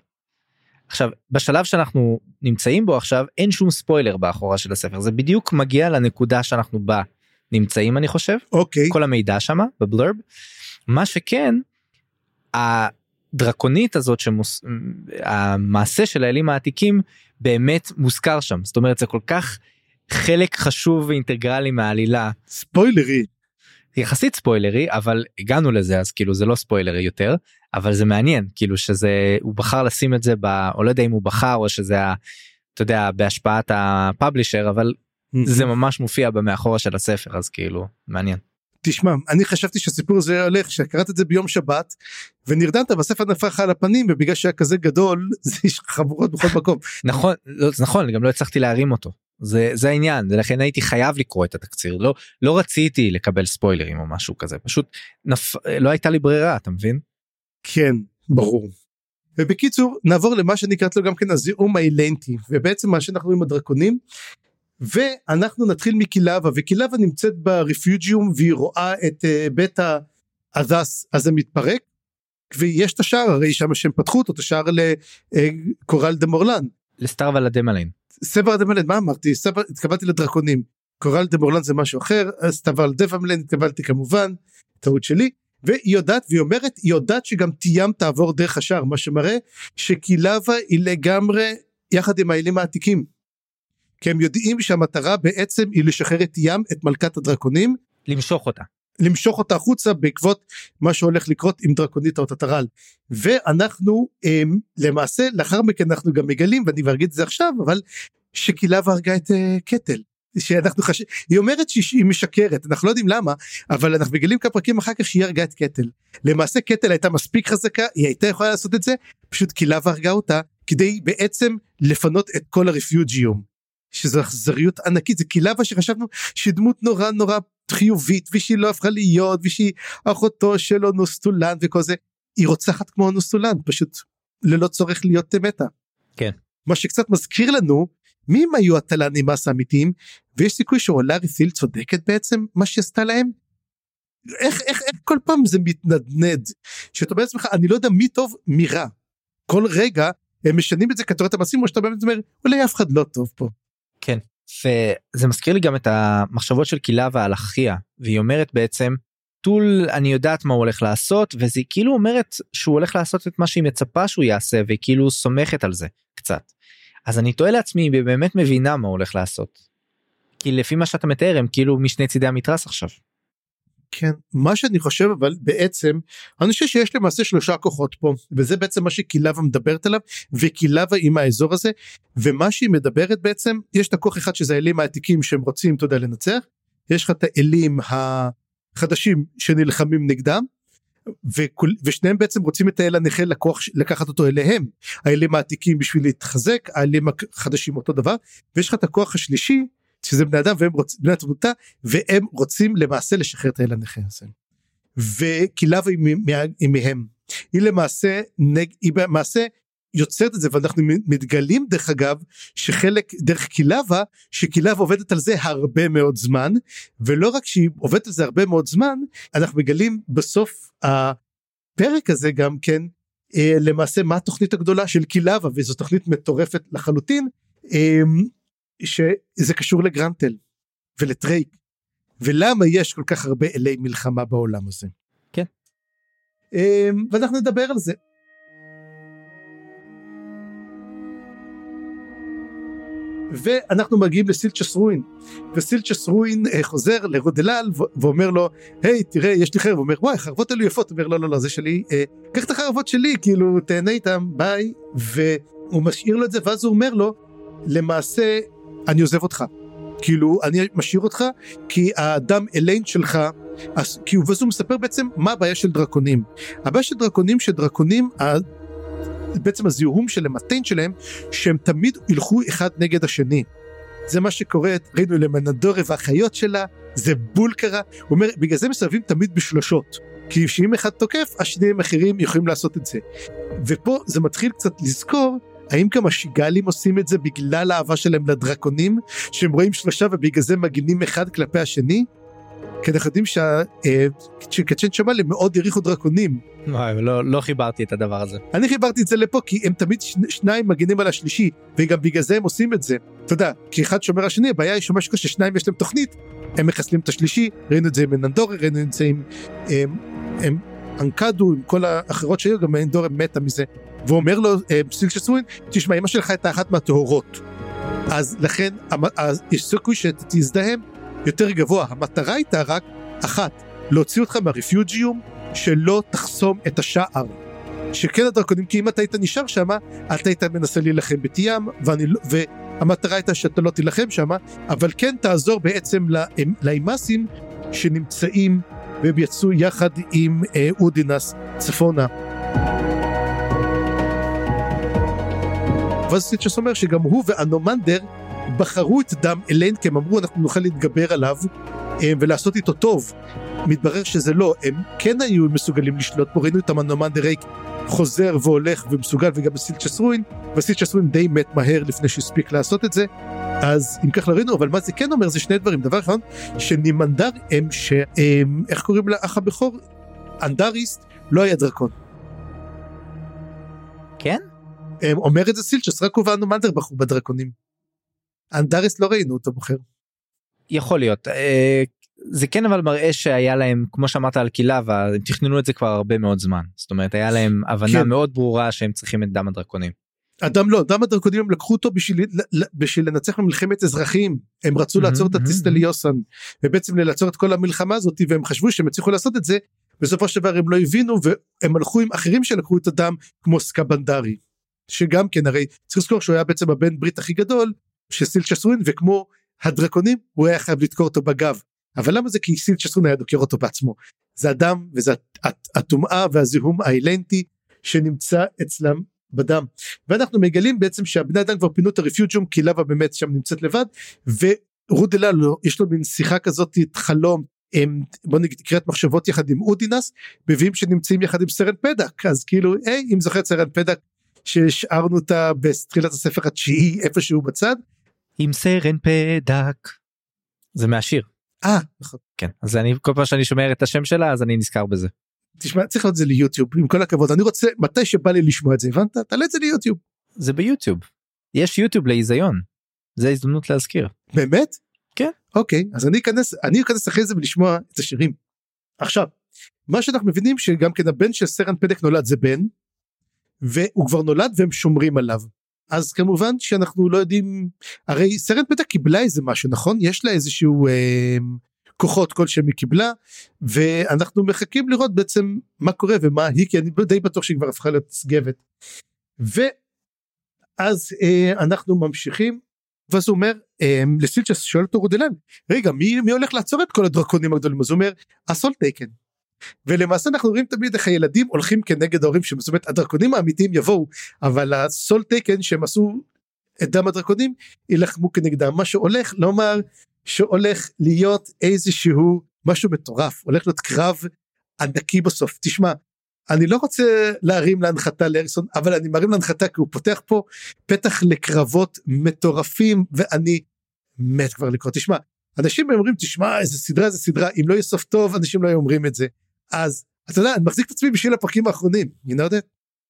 עכשיו בשלב שאנחנו נמצאים בו עכשיו אין שום ספוילר באחורה של הספר זה בדיוק מגיע לנקודה שאנחנו בה נמצאים אני חושב. אוקיי. כל המידע שמה בבלרב. מה שכן הדרקונית הזאת שהמעשה של האלים העתיקים באמת מוזכר שם. זאת אומרת זה כל כך חלק חשוב ואינטגרלי מהעלילה. ספוילרי. יחסית ספוילרי אבל הגענו לזה אז כאילו זה לא ספוילרי יותר אבל זה מעניין כאילו שזה הוא בחר לשים את זה ב... או לא יודע אם הוא בחר או שזה ה... אתה יודע בהשפעת הפאבלישר אבל זה ממש מופיע במאחורה של הספר אז כאילו מעניין. תשמע אני חשבתי שהסיפור הזה הולך שקראת את זה ביום שבת ונרדמת והספר נפל לך על הפנים ובגלל שהיה כזה גדול [LAUGHS] זה יש חבורות בכל מקום. נכון לא, נכון גם לא הצלחתי להרים אותו זה זה העניין ולכן הייתי חייב לקרוא את התקציר לא לא רציתי לקבל ספוילרים או משהו כזה פשוט נפ... לא הייתה לי ברירה אתה מבין. כן ברור. ובקיצור נעבור למה שנקראת לו גם כן הזיהום האילנטי ובעצם מה שאנחנו רואים הדרקונים ואנחנו נתחיל מקילבה וקילבה נמצאת ברפיוג'יום והיא רואה את uh, בית ההדס הזה מתפרק ויש את השער הרי שם שהם פתחו אותו את השער לקורל דה מורלן. לסטאר ולדמלין. סבר דמלן מה אמרתי סבר התכוונתי לדרקונים קורל דה מורלן זה משהו אחר סטבל דבמלן התכוונתי כמובן טעות שלי והיא יודעת והיא אומרת היא יודעת שגם תיאם תעבור דרך השער מה שמראה שקילבה היא לגמרי יחד עם האלים העתיקים. כי הם יודעים שהמטרה בעצם היא לשחרר את ים את מלכת הדרקונים. למשוך אותה. למשוך אותה החוצה בעקבות מה שהולך לקרות עם דרקונית האוטוטרל. ואנחנו הם, אמ, למעשה לאחר מכן אנחנו גם מגלים ואני כבר אגיד את זה עכשיו אבל שקילבה הרגה את uh, קטל. שאנחנו חש... היא אומרת שהיא משקרת אנחנו לא יודעים למה אבל אנחנו מגלים כמה פרקים אחר כך שהיא הרגה את קטל. למעשה קטל הייתה מספיק חזקה היא הייתה יכולה לעשות את זה פשוט קילבה הרגה אותה כדי בעצם לפנות את כל הרפיוג'יום שזו אכזריות ענקית זה קילבה שחשבנו שדמות נורא נורא חיובית ושהיא לא הפכה להיות ושהיא אחותו של אונוסטולן וכל זה היא רוצחת כמו אונוסטולן פשוט ללא צורך להיות מתה. כן. מה שקצת מזכיר לנו מי הם היו התל"נים מס האמיתיים ויש סיכוי שאולארי פיל צודקת בעצם מה שעשתה להם. איך איך איך כל פעם זה מתנדנד שאתה אומר לעצמך אני לא יודע מי טוב מי רע. כל רגע הם משנים את זה כתורת המעשים או שאתה באמת אומר אולי אף אחד לא טוב פה. כן וזה מזכיר לי גם את המחשבות של קילבה על אחיה והיא אומרת בעצם טול אני יודעת מה הוא הולך לעשות וזה כאילו אומרת שהוא הולך לעשות את מה שהיא מצפה שהוא יעשה והיא כאילו סומכת על זה קצת. אז אני תוהה לעצמי היא באמת מבינה מה הוא הולך לעשות. כי לפי מה שאתה מתאר הם כאילו משני צידי המתרס עכשיו. כן. מה שאני חושב אבל בעצם אני חושב שיש למעשה שלושה כוחות פה וזה בעצם מה שקילבה מדברת עליו וקילבה עם האזור הזה ומה שהיא מדברת בעצם יש את הכוח אחד שזה האלים העתיקים שהם רוצים אתה יודע לנצח יש לך את האלים החדשים שנלחמים נגדם וכול, ושניהם בעצם רוצים את האל הנכה לקוח לקחת אותו אליהם. האלים העתיקים בשביל להתחזק האלים החדשים אותו דבר ויש לך את הכוח השלישי שזה בני אדם והם רוצים בני התמותה והם רוצים למעשה לשחרר את האל הנכה הזה. וקילבה היא מהם היא למעשה נג, היא למעשה יוצרת את זה ואנחנו מתגלים דרך אגב שחלק דרך קילבה שקילבה עובדת על זה הרבה מאוד זמן ולא רק שהיא עובדת על זה הרבה מאוד זמן אנחנו מגלים בסוף הפרק הזה גם כן אה, למעשה מה התוכנית הגדולה של קילבה וזו תוכנית מטורפת לחלוטין אה, שזה קשור לגרנטל ולטרייק ולמה יש כל כך הרבה אלי מלחמה בעולם הזה. כן. אה, ואנחנו נדבר על זה. ואנחנו מגיעים לסילצ'ס רואין וסילצ'ס רואין אה, חוזר לרודלל ואומר לו היי תראה יש לי חרב הוא אומר וואי חרבות אלו יפות הוא אומר לא לא לא זה שלי אה, קח את החרבות שלי כאילו תהנה איתם ביי והוא משאיר לו את זה ואז הוא אומר לו למעשה אני עוזב אותך כאילו אני משאיר אותך כי האדם אליין שלך אז, כי ואז הוא מספר בעצם מה הבעיה של דרקונים הבעיה של דרקונים שדרקונים בעצם הזיהום של המטיין שלהם שהם תמיד ילכו אחד נגד השני. זה מה שקורה, ראינו למנדורה והחיות שלה, זה בול קרה, הוא אומר בגלל זה מסרבים תמיד בשלושות. כי שאם אחד תוקף השניים האחרים יכולים לעשות את זה. ופה זה מתחיל קצת לזכור האם גם השיגלים עושים את זה בגלל האהבה שלהם לדרקונים שהם רואים שלושה ובגלל זה מגינים אחד כלפי השני? כי אנחנו יודעים שקצ'ן שמאלה מאוד העריכו דרקונים. וואי, לא, לא חיברתי את הדבר הזה. אני חיברתי את זה לפה כי הם תמיד שניים מגינים על השלישי וגם בגלל זה הם עושים את זה. אתה יודע, כי אחד שומר השני הבעיה היא שמשהו ששניים יש להם תוכנית הם מחסלים את השלישי ראינו את זה עם מננדורי ראינו את זה עם הם, הם אנקדו עם כל האחרות שהיו גם מננדורי מתה מזה ואומר לו סילצ'סווין תשמע אמא שלך הייתה אחת מהטהורות אז לכן יש סיכוי שתזדהם יותר גבוה, המטרה הייתה רק אחת, להוציא אותך מהרפיוג'יום שלא תחסום את השער. שכן הדרקונים, כי אם אתה היית נשאר שם, אתה היית מנסה להילחם בתיאם, ואני, לא, והמטרה הייתה שאתה לא תילחם שם, אבל כן תעזור בעצם לאימאסים שנמצאים והם יצאו יחד עם אה, אודינס צפונה. ואז סילצ'ס אומר שגם הוא ואנומנדר בחרו את דם אליינט כי הם אמרו אנחנו נוכל להתגבר עליו אה, ולעשות איתו טוב. מתברר שזה לא, הם כן היו מסוגלים לשלוט פה, ראינו את אנומנדר רייק חוזר והולך ומסוגל וגם בסילצ'ס רואין, וסילצ'ס רואין די מת מהר לפני שהספיק לעשות את זה. אז אם כך לא ראינו, אבל מה זה כן אומר זה שני דברים, דבר אחד, שנימנדר הם ש... הם, איך קוראים לאח הבכור? אנדריסט לא היה דרקון. כן? אומר את זה סילצ'ס, רק הוא ואנומנדר בחרו בדרקונים. אנדריס לא ראינו אותו בוחר. יכול להיות אה, זה כן אבל מראה שהיה להם כמו שאמרת על קילבה הם תכננו את זה כבר הרבה מאוד זמן זאת אומרת היה להם הבנה כן. מאוד ברורה שהם צריכים את דם הדרקונים. הדם לא דם הדרקונים הם לקחו אותו בשביל בשביל לנצח במלחמת אזרחים הם רצו לעצור את הטיסט ליוסן ובעצם לעצור את כל המלחמה הזאת והם חשבו שהם הצליחו לעשות את זה בסופו של דבר הם לא הבינו והם הלכו עם אחרים שלקחו את הדם כמו סקבנדרי שגם כן הרי צריך לזכור שהוא היה בעצם הבן ברית הכי גדול של סילצ'ס רואין וכמו הדרקונים הוא היה חייב לדקור אותו בגב. אבל למה זה? כי סילצ'ס רואין היה דוקר אותו בעצמו. זה הדם וזה הטומאה והזיהום האילנטי שנמצא אצלם בדם. ואנחנו מגלים בעצם שהבני אדם כבר פינו את הרפיוג'ום כי לבה באמת שם נמצאת לבד ורודלה לא יש לו מין שיחה כזאת חלום הם, בוא נגיד קריאת מחשבות יחד עם אודינס מביאים שנמצאים יחד עם סרן פדק. אז כאילו היי אם זוכר סרן פדק שהשארנו אותה בתחילת הספר התשיעי איפשהו בצד עם סרן פדק. זה מהשיר. אה נכון. כן אז אני כל פעם שאני שומע את השם שלה אז אני נזכר בזה. תשמע צריך להיות זה ליוטיוב עם כל הכבוד אני רוצה מתי שבא לי לשמוע את זה הבנת תעלה את זה ליוטיוב. זה ביוטיוב. יש יוטיוב להיזיון. זה הזדמנות להזכיר. באמת? כן. אוקיי אז אני אכנס אני אכנס אחרי זה ולשמוע את השירים. עכשיו מה שאנחנו מבינים שגם כן הבן של סרן פדק נולד זה בן והוא כבר נולד והם שומרים עליו. אז כמובן שאנחנו לא יודעים הרי סרן פטה קיבלה איזה משהו נכון יש לה איזשהו אה, כוחות כלשהם היא קיבלה ואנחנו מחכים לראות בעצם מה קורה ומה היא כי אני די בטוח שהיא כבר הפכה להיות סגבת. ואז אה, אנחנו ממשיכים ואז הוא אומר אה, לסילצ'ס שואל אותו רודלן רגע מי, מי הולך לעצור את כל הדרקונים הגדולים אז הוא אומר אסול טייקן ולמעשה אנחנו רואים תמיד איך הילדים הולכים כנגד ההורים זאת אומרת הדרקונים האמיתיים יבואו אבל הסול טייקן שהם עשו את דם הדרקונים יילחמו כנגדם. מה שהולך לומר שהולך להיות איזשהו משהו מטורף הולך להיות קרב ענקי בסוף. תשמע אני לא רוצה להרים להנחתה לאריקסון אבל אני מרים להנחתה כי הוא פותח פה פתח לקרבות מטורפים ואני מת כבר לקרוא. תשמע אנשים אומרים תשמע איזה סדרה איזה סדרה. אם לא יהיה סוף טוב אנשים לא היו אומרים את זה אז אתה יודע אני מחזיק את עצמי בשביל הפרקים האחרונים you know that?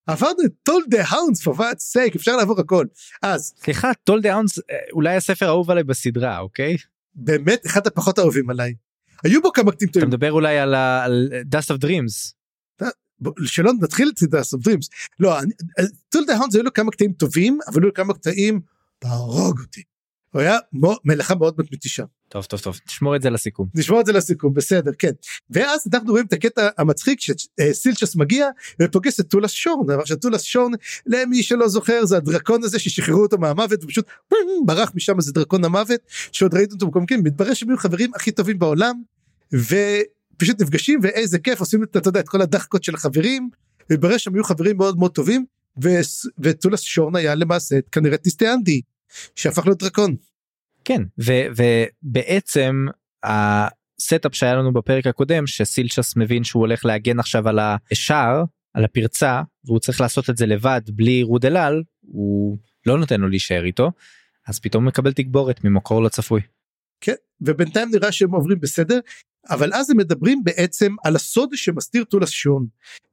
עברנו את Toll the Hounds for God's sake אפשר לעבור הכל אז סליחה Toll the Hounds אולי הספר האהוב עליי בסדרה אוקיי באמת אחד הפחות אהובים עליי. היו בו כמה קטעים אתה טובים מדבר אולי על ה- על dust of dreams בוא, שלא נתחיל את זה סופרים לא Toll the Hounds היו לו כמה קטעים טובים אבל היו לו כמה קטעים תהרוג אותי. הוא היה מלאכה מאוד מתישה. טוב טוב טוב תשמור את זה לסיכום נשמור את זה לסיכום בסדר כן ואז אנחנו רואים את הקטע המצחיק שסילצ'ס מגיע ופוגש את טולס שורן עכשיו טולס שורן למי שלא זוכר זה הדרקון הזה ששחררו אותו מהמוות ופשוט ברח משם איזה דרקון המוות שעוד ראיתם אותו במקום כן מתברר שהם חברים הכי טובים בעולם ופשוט נפגשים ואיזה כיף עושים את אתה יודע את כל הדחקות של החברים מתברר שהם היו חברים מאוד מאוד טובים וטולס שורן היה למעשה כנראה טיסט אנדי שהפך להיות דרקון. כן ו- ובעצם ה setup שהיה לנו בפרק הקודם שסילצ'ס מבין שהוא הולך להגן עכשיו על השער על הפרצה והוא צריך לעשות את זה לבד בלי רוד אלעל הוא לא נותן לו להישאר איתו אז פתאום מקבל תגבורת ממקור לא צפוי. כן ובינתיים נראה שהם עוברים בסדר אבל אז הם מדברים בעצם על הסוד שמסתיר טולס שורן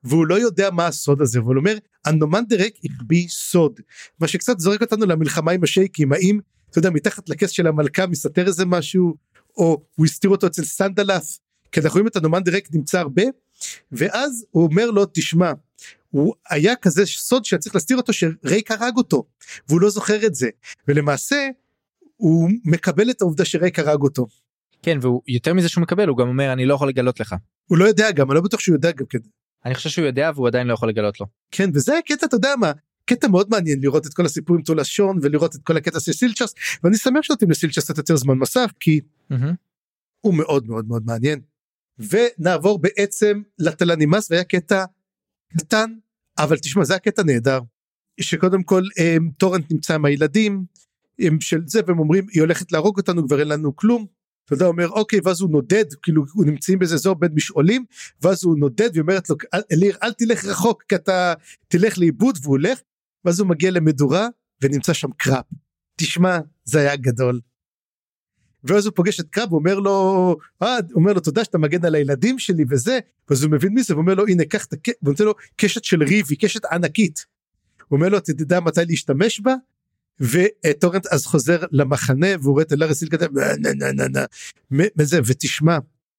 והוא לא יודע מה הסוד הזה והוא אומר הנומנדרק החביא סוד מה שקצת זורק אותנו למלחמה עם השייקים האם אתה יודע מתחת לכס של המלכה מסתתר איזה משהו או הוא הסתיר אותו אצל סנדלף כי אנחנו רואים את הנומנדרק נמצא הרבה ואז הוא אומר לו תשמע הוא היה כזה סוד שצריך להסתיר אותו שרייק הרג אותו והוא לא זוכר את זה ולמעשה הוא מקבל את העובדה שרייק הרג אותו. כן והוא יותר מזה שהוא מקבל הוא גם אומר אני לא יכול לגלות לך. הוא לא יודע גם, אני לא בטוח שהוא יודע גם כן. אני חושב שהוא יודע והוא עדיין לא יכול לגלות לו. כן, וזה הקטע, אתה יודע מה, קטע מאוד מעניין לראות את כל הסיפור עם טולס שורן ולראות את כל הקטע של סילצ'ס, ואני שמח שנותנים לסילצ'ס קצת יותר זמן מסך, כי הוא מאוד מאוד מאוד מעניין. ונעבור בעצם לט'לן אימאס, והיה קטע קטן, אבל תשמע, זה הקטע נהדר. שקודם כל הם, טורנט נמצא עם הילדים, הם של זה, והם אומרים, היא הולכת להרוג אותנו, כבר אין לנו כלום. אתה יודע, אומר אוקיי ואז הוא נודד כאילו הוא נמצאים באיזה אזור בין משעולים ואז הוא נודד והיא אומרת לו "אל- אליר אל תלך רחוק כי אתה תלך לאיבוד והוא הולך ואז הוא מגיע למדורה ונמצא שם קרופ. תשמע זה היה גדול. ואז הוא פוגש את קרופ הוא אומר לו אה, הוא אומר לו תודה שאתה מגן על הילדים שלי וזה ואז הוא מבין מי זה ואומר לו הנה קח את הקשת והוא נותן לו קשת של ריבי קשת ענקית. הוא אומר לו תדע מתי להשתמש בה וטורנט אז חוזר למחנה והוא רואה את אלארס סיל כזה מזה ותשמע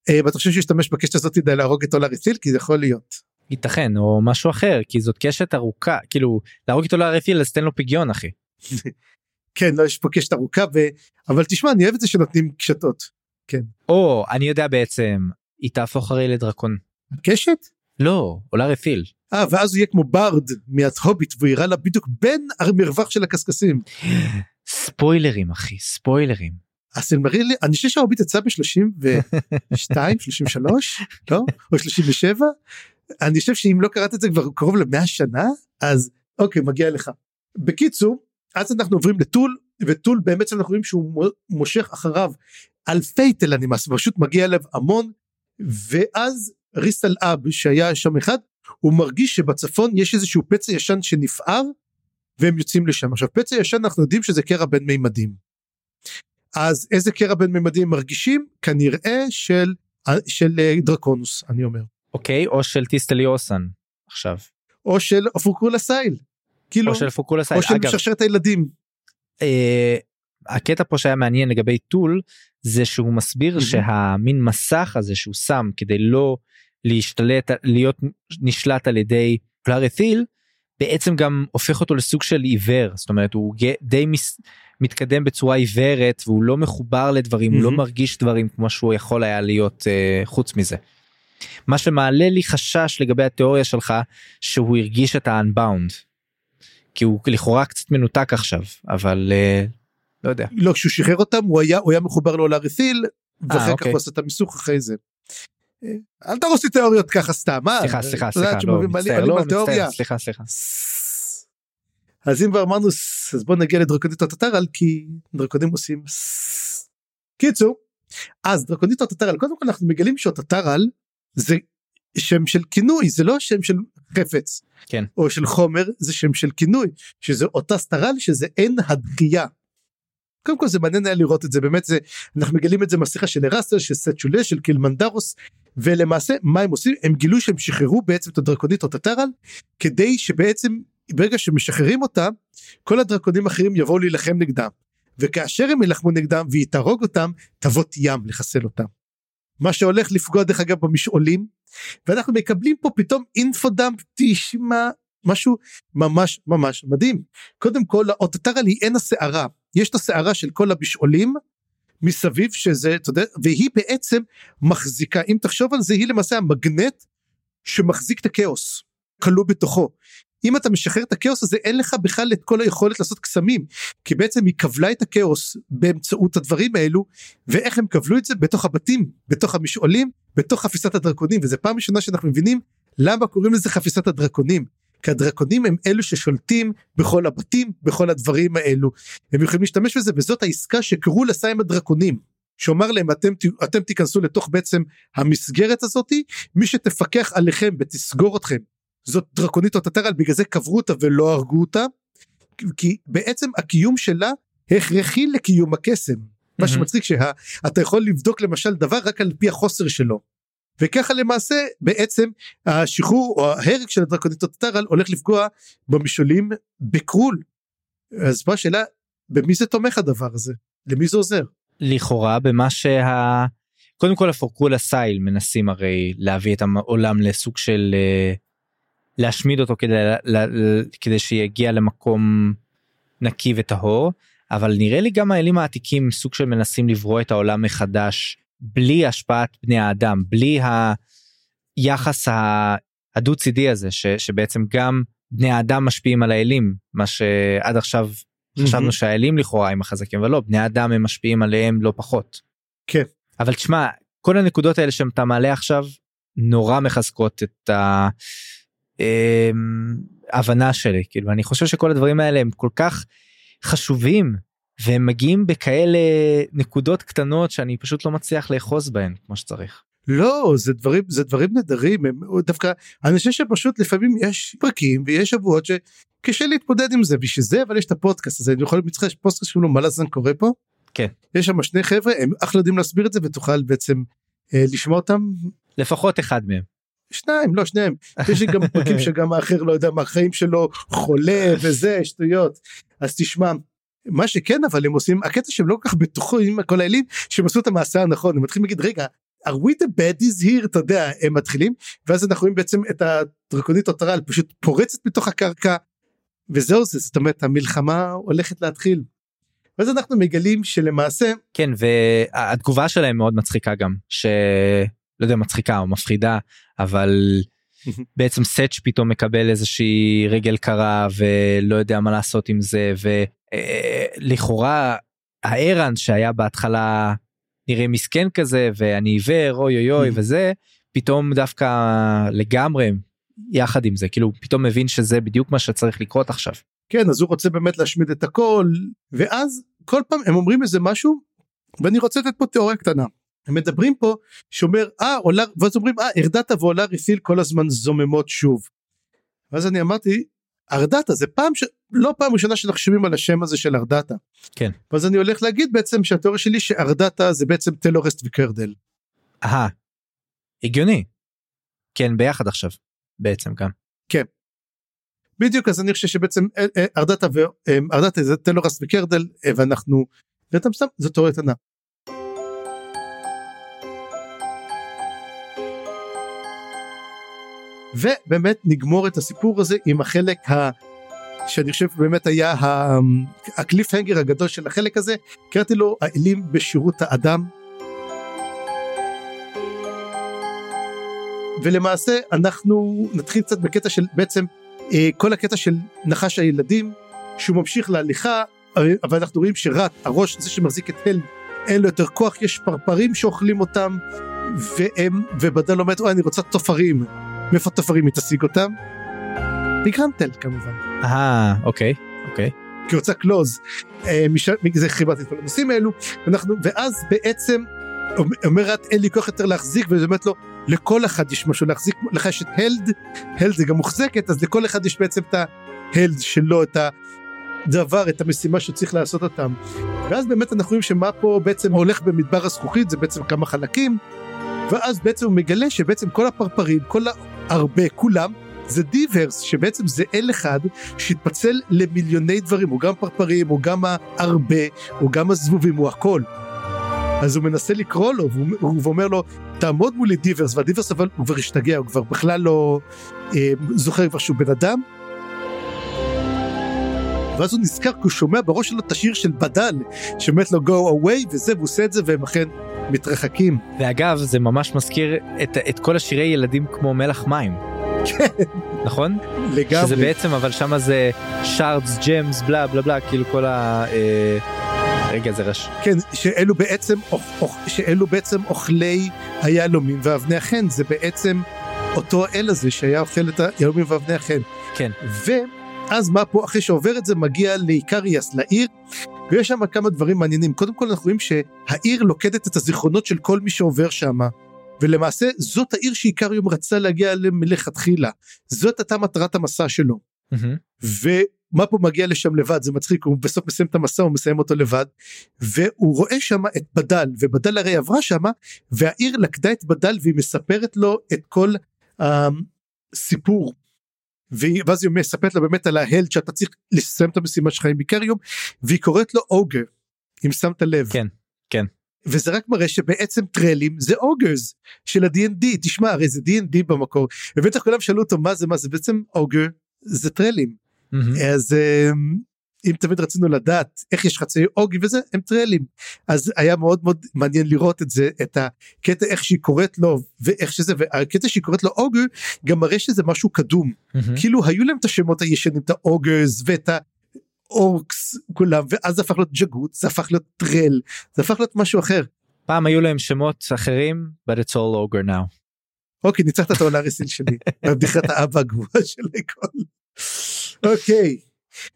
אה, ואתה חושב שישתמש בקשת הזאת כדי להרוג את אולארי סיל כי זה יכול להיות. ייתכן או משהו אחר כי זאת קשת ארוכה כאילו להרוג איתו להרפיל אז תן לו פגיון אחי. כן לא יש פה קשת ארוכה ו... אבל תשמע אני אוהב את זה שנותנים קשתות. או אני יודע בעצם היא תהפוך הרי לדרקון. קשת? לא עולה רפיל. אה ואז הוא יהיה כמו ברד מההוביט והוא יראה לה בדיוק בין המרווח של הקשקשים. ספוילרים אחי ספוילרים. הסילמרילי אני חושב שההוביט יצא ב-32 33 לא או 37 אני חושב שאם לא קראת את זה כבר קרוב למאה שנה אז אוקיי מגיע לך. בקיצור אז אנחנו עוברים לטול וטול באמת אנחנו רואים שהוא מו- מושך אחריו אלפי תלנימאס פשוט מגיע אליו המון ואז ריסטל אב שהיה שם אחד הוא מרגיש שבצפון יש איזשהו פצע ישן שנפער והם יוצאים לשם עכשיו פצע ישן אנחנו יודעים שזה קרע בין מימדים. אז איזה קרע בין מימדים מרגישים כנראה של של אה, דרקונוס אני אומר אוקיי או של טיסט ליוסן עכשיו. או של הפורקרול אסייל. כאילו או של פורקרול אסייל. או של משרשרת הילדים. אה, הקטע פה שהיה מעניין לגבי טול זה שהוא מסביר מהמם. שהמין מסך הזה שהוא שם כדי לא להשתלט להיות נשלט על ידי פלארתיל בעצם גם הופך אותו לסוג של עיוור זאת אומרת הוא די מס, מתקדם בצורה עיוורת והוא לא מחובר לדברים הוא לא. מרגיש דברים כמו שהוא יכול היה להיות אה, חוץ מזה. מה שמעלה לי חשש לגבי התיאוריה שלך שהוא הרגיש את ה-unbound. כי הוא לכאורה קצת מנותק עכשיו אבל אה, לא יודע. לא כשהוא שחרר אותם הוא היה הוא היה מחובר לו לאריתיל ואחר כך אוקיי. הוא עשה את המיסוך אחרי זה. אה, אל תהרוס לי תיאוריות ככה סתם מה סליחה סליחה סליחה לא מצטער לא. מצטער סליחה סליחה. אז אם כבר אמרנו אז בוא נגיע לדרקונית הטטרל כי דרקונים עושים קיצור אז דרקונית הטטרל קודם כל אנחנו מגלים שהטטרל זה שם של כינוי זה לא שם של חפץ כן. או של חומר זה שם של כינוי שזה אותה סטרל שזה אין הדחייה. קודם כל זה מעניין היה לראות את זה באמת זה אנחנו מגלים את זה מהשיחה של ארסטר של סט שולה של קילמנדרוס ולמעשה מה הם עושים הם גילו שהם שחררו בעצם את הדרקונית אוטטרל כדי שבעצם ברגע שמשחררים אותה כל הדרקונים האחרים יבואו להילחם נגדם וכאשר הם ילחמו נגדם והיא תהרוג אותם תבות ים לחסל אותם. מה שהולך לפגוע דרך אגב במשעולים ואנחנו מקבלים פה פתאום אינפודאמפ תשמע משהו ממש ממש מדהים. קודם כל האוטטרל היא עין הסערה. יש את הסערה של כל המשעולים מסביב שזה אתה יודע והיא בעצם מחזיקה אם תחשוב על זה היא למעשה המגנט שמחזיק את הכאוס כלוא בתוכו אם אתה משחרר את הכאוס הזה אין לך בכלל את כל היכולת לעשות קסמים. כי בעצם היא כבלה את הכאוס באמצעות הדברים האלו ואיך הם כבלו את זה? בתוך הבתים בתוך המשעולים בתוך חפיסת הדרקונים. וזה פעם ראשונה שאנחנו מבינים למה קוראים לזה חפיסת הדרקונים. כי הדרקונים הם אלו ששולטים בכל הבתים בכל הדברים האלו. הם יכולים להשתמש בזה וזאת העסקה שקראו לסע עם הדרקונים. שאומר להם אתם אתם תיכנסו לתוך בעצם המסגרת הזאתי מי שתפקח עליכם ותסגור אתכם זאת דרקונית אוטטרל בגלל זה קברו אותה ולא הרגו אותה כי בעצם הקיום שלה הכרחי לקיום הקסם. מה מהמם. שמצחיק שאתה יכול לבדוק למשל דבר רק על פי החוסר שלו. וככה למעשה בעצם השחרור או ההרג של הדרקונית אוטטרל הולך לפגוע במשעולים בקרול. אז מה השאלה במי זה תומך הדבר הזה? למי זה עוזר? לכאורה במה שה... קודם כל הפורקול הסייל מנסים הרי להביא את העולם לסוג של אה, להשמיד אותו כדי, ל- ל- כדי שיגיע למקום נקי וטהור אבל נראה לי גם האלים העתיקים סוג של מנסים לברוא את העולם מחדש בלי השפעת בני האדם בלי היחס ה- הדו צידי הזה ש, שבעצם גם בני האדם משפיעים על האלים מה שעד עכשיו חשבנו שהאלים לכאורה הם החזקים אבל לא בני האדם הם משפיעים עליהם לא פחות. כן. אבל תשמע כל הנקודות האלה שאתה מעלה עכשיו נורא מחזקות את ההבנה שלי כאילו אני חושב שכל הדברים האלה הם כל כך חשובים והם מגיעים בכאלה נקודות קטנות שאני פשוט לא מצליח לאחוז בהן כמו שצריך. לא זה דברים זה דברים נהדרים הם דווקא אני חושב שפשוט לפעמים יש פרקים ויש שבועות שקשה להתמודד עם זה בשביל זה אבל יש את הפודקאסט הזה אני יכול להגיד לך פודקאסט לו מה לזן קורה פה. כן. יש שם שני חבר'ה הם אחלה יודעים להסביר את זה ותוכל בעצם אה, לשמוע אותם לפחות אחד מהם. שניים לא שניהם יש לי גם [LAUGHS] פרקים שגם האחר לא יודע מה החיים שלו חולה [LAUGHS] וזה שטויות אז תשמע. מה שכן אבל הם עושים הקטע שהם לא כל כך בטוחים כל האלים שהם עשו את המעשה הנכון הם מתחילים להגיד רגע are we the baddies here אתה יודע הם מתחילים ואז אנחנו רואים בעצם את הדרקונית אוטרל פשוט פורצת מתוך הקרקע וזהו זה זאת אומרת המלחמה הולכת להתחיל. ואז אנחנו מגלים שלמעשה כן והתגובה שלהם מאוד מצחיקה גם שלא יודע מצחיקה או מפחידה אבל [LAUGHS] בעצם סץ' פתאום מקבל איזושהי רגל קרה ולא יודע מה לעשות עם זה ולכאורה הארן שהיה בהתחלה נראה מסכן כזה ואני עיוור אוי אוי אוי [LAUGHS] וזה פתאום דווקא לגמרי יחד עם זה כאילו פתאום מבין שזה בדיוק מה שצריך לקרות עכשיו. כן אז הוא רוצה באמת להשמיד את הכל ואז כל פעם הם אומרים איזה משהו ואני רוצה לתת פה תיאוריה קטנה. הם מדברים פה שאומר אה עולה ואז אומרים אה ארדתה ועולה רפיל כל הזמן זוממות שוב. ואז אני אמרתי ארדתה זה פעם ש... לא פעם ראשונה שאנחנו שומעים על השם הזה של ארדתה. כן. ואז אני הולך להגיד בעצם שהתיאוריה שלי שארדתה זה בעצם טלורסט וקרדל. אהה. הגיוני. כן ביחד עכשיו בעצם גם. בדיוק אז אני חושב שבעצם אה, אה, ארדתה וארדתה זה טלורסט וקרדל אה, ואנחנו ואתה סתם זו תיאוריה קטנה. ובאמת נגמור את הסיפור הזה עם החלק ה... שאני חושב באמת היה ה... הקליף הנגר הגדול של החלק הזה קראתי לו האלים בשירות האדם. ולמעשה אנחנו נתחיל קצת בקטע של בעצם אה, כל הקטע של נחש הילדים שהוא ממשיך להליכה אבל אנחנו רואים שרט הראש זה שמחזיק את הל אין לו יותר כוח יש פרפרים שאוכלים אותם והם ובדל אומרת אוי אני רוצה תופרים מאיפה תופרים היא תשיג אותם? מגרנטל כמובן. אה אוקיי אוקיי. כי רוצה קלוז. אה, זה חיברתי את כל הנושאים האלו. ואנחנו ואז בעצם אומר רט אין לי כוח יותר להחזיק וזה אומרת לו לכל אחד יש משהו להחזיק. לך יש את הלד. הלד זה גם מוחזקת אז לכל אחד יש בעצם את ההלד שלו את הדבר את המשימה שצריך לעשות אותם. ואז באמת אנחנו רואים שמה פה בעצם הולך במדבר הזכוכית זה בעצם כמה חלקים. ואז בעצם הוא מגלה שבעצם כל הפרפרים כל הרבה כולם זה דיברס שבעצם זה אל אחד שהתפצל למיליוני דברים הוא גם פרפרים הוא גם הרבה הוא גם הזבובים הוא הכל. אז הוא מנסה לקרוא לו והוא אומר לו תעמוד מולי דיברס והדיברס אבל הוא כבר השתגע הוא כבר בכלל לא אה, זוכר כבר שהוא בן אדם. ואז הוא נזכר כי הוא שומע בראש שלו את השיר של בדל שאומרת לו go away וזה והוא עושה את זה והם אכן מתרחקים. ואגב זה ממש מזכיר את, את כל השירי ילדים כמו מלח מים. נכון? לגמרי. שזה בעצם אבל שמה זה שרדס ג'מס בלה בלה בלה כאילו כל ה... אה, רגע זה רש... כן שאלו בעצם שאלו בעצם אוכלי היהלומים ואבני החן זה בעצם אותו אל הזה שהיה אוכל את היהלומים ואבני החן. כן. ואז מה פה אחרי שעובר את זה מגיע לאיקריאס לעיר ויש שם כמה דברים מעניינים קודם כל אנחנו רואים שהעיר לוקדת את הזיכרונות של כל מי שעובר שם. ולמעשה זאת העיר שאיקריום רצה להגיע אליה מלכתחילה זאת הייתה מטרת המסע שלו. Mm-hmm. ומה פה מגיע לשם לבד זה מצחיק הוא בסוף מסיים את המסע הוא מסיים אותו לבד והוא רואה שם את בדל ובדל הרי עברה שם והעיר לקדה את בדל והיא מספרת לו את כל הסיפור. ואז היא מספרת לו באמת על ההלד שאתה צריך לסיים את המשימה שלך עם איקריום והיא קוראת לו אוגר אם שמת לב. כן כן. וזה רק מראה שבעצם טרלים זה אוגרס של ה-D&D תשמע הרי זה D&D במקור ובטח כולם שאלו אותו מה זה מה זה בעצם אוגר זה טרלים Mm-hmm. אז אמ, אם תמיד רצינו לדעת איך יש חצי אוגי וזה הם טרלים אז היה מאוד מאוד מעניין לראות את זה את הקטע איך שהיא קוראת לו ואיך שזה והקטע שהיא קוראת לו אוגר גם מראה שזה משהו קדום Mm-hmm. כאילו היו להם את השמות הישנים את האוגרס ואת האורקס כולם ואז זה הפך להיות ג'גות זה הפך להיות טרל זה הפך להיות משהו אחר. פעם היו להם שמות אחרים but it's all over now. אוקיי ניצחת את האולריסין שלי [LAUGHS] בבדיחת האבא הגבוהה של הכל. אוקיי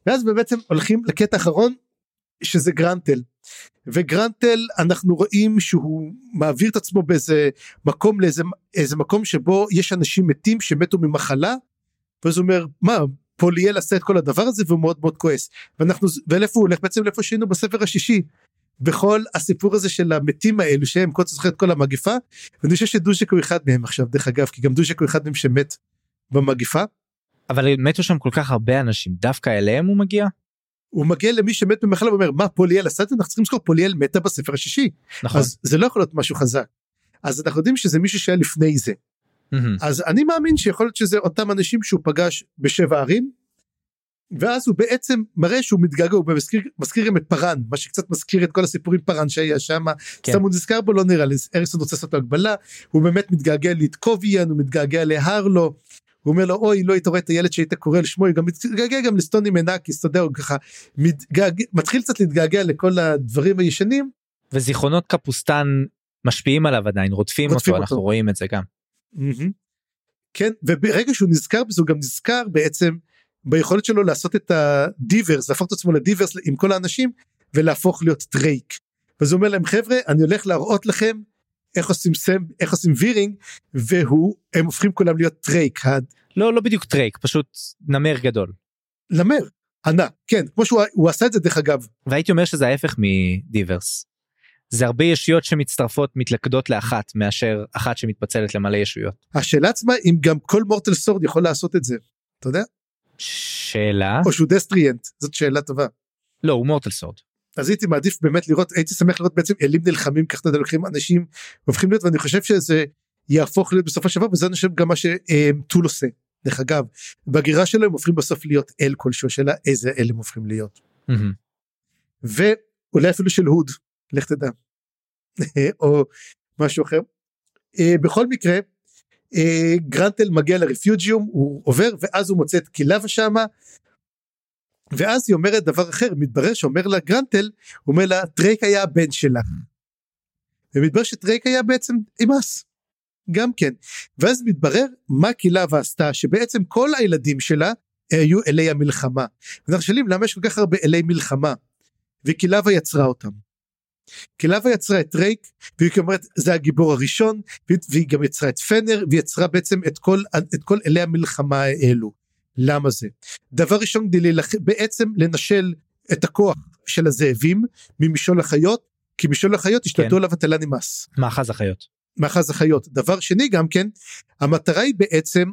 ואז בעצם הולכים לקטע האחרון שזה גרנטל. וגרנטל אנחנו רואים שהוא מעביר את עצמו באיזה מקום לאיזה איזה מקום שבו יש אנשים מתים שמתו ממחלה ואז הוא אומר מה פוליאל עשה את כל הדבר הזה והוא מאוד מאוד כועס. ואנחנו ולאיפה הוא הולך? בעצם לאיפה שהיינו בספר השישי. בכל הסיפור הזה של המתים האלו שהם קודם זוכר את כל המגיפה ואני חושב שדוז'ק הוא אחד מהם עכשיו דרך אגב כי גם דוז'ק הוא אחד מהם שמת במגיפה. אבל מתו שם כל כך הרבה אנשים דווקא אליהם הוא מגיע? הוא מגיע למי שמת במחלה ואומר מה פוליאל עשה את זה אנחנו צריכים לזכור פוליאל מתה בספר השישי נכון. אז זה לא יכול להיות משהו חזק. אז אנחנו יודעים שזה מישהו שהיה לפני זה Mm-hmm. אז אני מאמין שיכול להיות שזה אותם אנשים שהוא פגש בשבע ערים. ואז הוא בעצם מראה שהוא מתגעגע הוא מזכיר, מזכיר גם את פארן מה שקצת מזכיר את כל הסיפורים פארן שהיה שם כן. סתם הוא נזכר בו לא נראה לי אריסון רוצה לעשות לו הגבלה הוא באמת מתגעגע לאתקוביאן הוא מתגעגע להרלו הוא אומר לו אוי לא היית רואה את הילד שהיית קורא על שמו הוא גם מתגעגע גם לסטוני מנקיס אתה יודע הוא ככה מתגעגע, מתחיל קצת להתגעגע לכל הדברים הישנים וזיכרונות קפוסטן משפיעים עליו עדיין רודפים רודפים אותו אותו. אנחנו רואים את זה גם. מהמם. כן וברגע שהוא נזכר בזה הוא גם נזכר בעצם ביכולת שלו לעשות את ה D'ivers להפוך את עצמו ל D'ivers עם כל האנשים ולהפוך להיות טרייק. אז הוא אומר להם חבר'ה אני הולך להראות לכם איך עושים semble איך עושים veering והוא הם הופכים כולם להיות טרייק לא לא בדיוק טרייק פשוט נמר גדול. נמר ענק כן כמו שהוא הוא עשה את זה דרך אגב והייתי אומר שזה ההפך מ D'ivers. זה הרבה ישויות שמצטרפות מתלכדות לאחת מאשר אחת שמתפצלת למלא ישויות. השאלה עצמה אם גם כל mortal sword יכול לעשות את זה אתה יודע שאלה או שהוא destriant זאת שאלה טובה. לא הוא mortal sword. אז הייתי מעדיף באמת לראות הייתי שמח לראות בעצם אלים נלחמים ככה אתה לוקחים אנשים הופכים להיות ואני חושב שזה יהפוך להיות בסופו של דבר וזה אני חושב גם מה שטול עושה. דרך אגב בגירה שלו הם הופכים בסוף להיות אל כלשהו השאלה איזה אל הם הופכים להיות. ואולי אפילו של הוד לך תדע. [LAUGHS] או משהו אחר. אה, בכל מקרה אה, גרנטל מגיע ל Refugium הוא עובר ואז הוא מוצא את קילבה שמה ואז היא אומרת דבר אחר מתברר שאומר לה גרנטל הוא אומר לה טרייק היה הבן שלה ומתברר שטרייק היה בעצם אימאס גם כן ואז מתברר מה קילבה עשתה שבעצם כל הילדים שלה היו אלי המלחמה ואנחנו שואלים למה יש כל כך הרבה אלי מלחמה וקילבה יצרה אותם. קילבה יצרה את רייק והיא אומרת זה הגיבור הראשון והיא גם יצרה את פנר ויצרה בעצם את כל את כל אלי המלחמה האלו. למה זה? דבר ראשון כדי להילח... בעצם לנשל את הכוח של הזאבים ממשול החיות כי משול החיות השתלטו כן. עליו התל"ני מס. מאחז החיות. מאחז החיות. דבר שני גם כן המטרה היא בעצם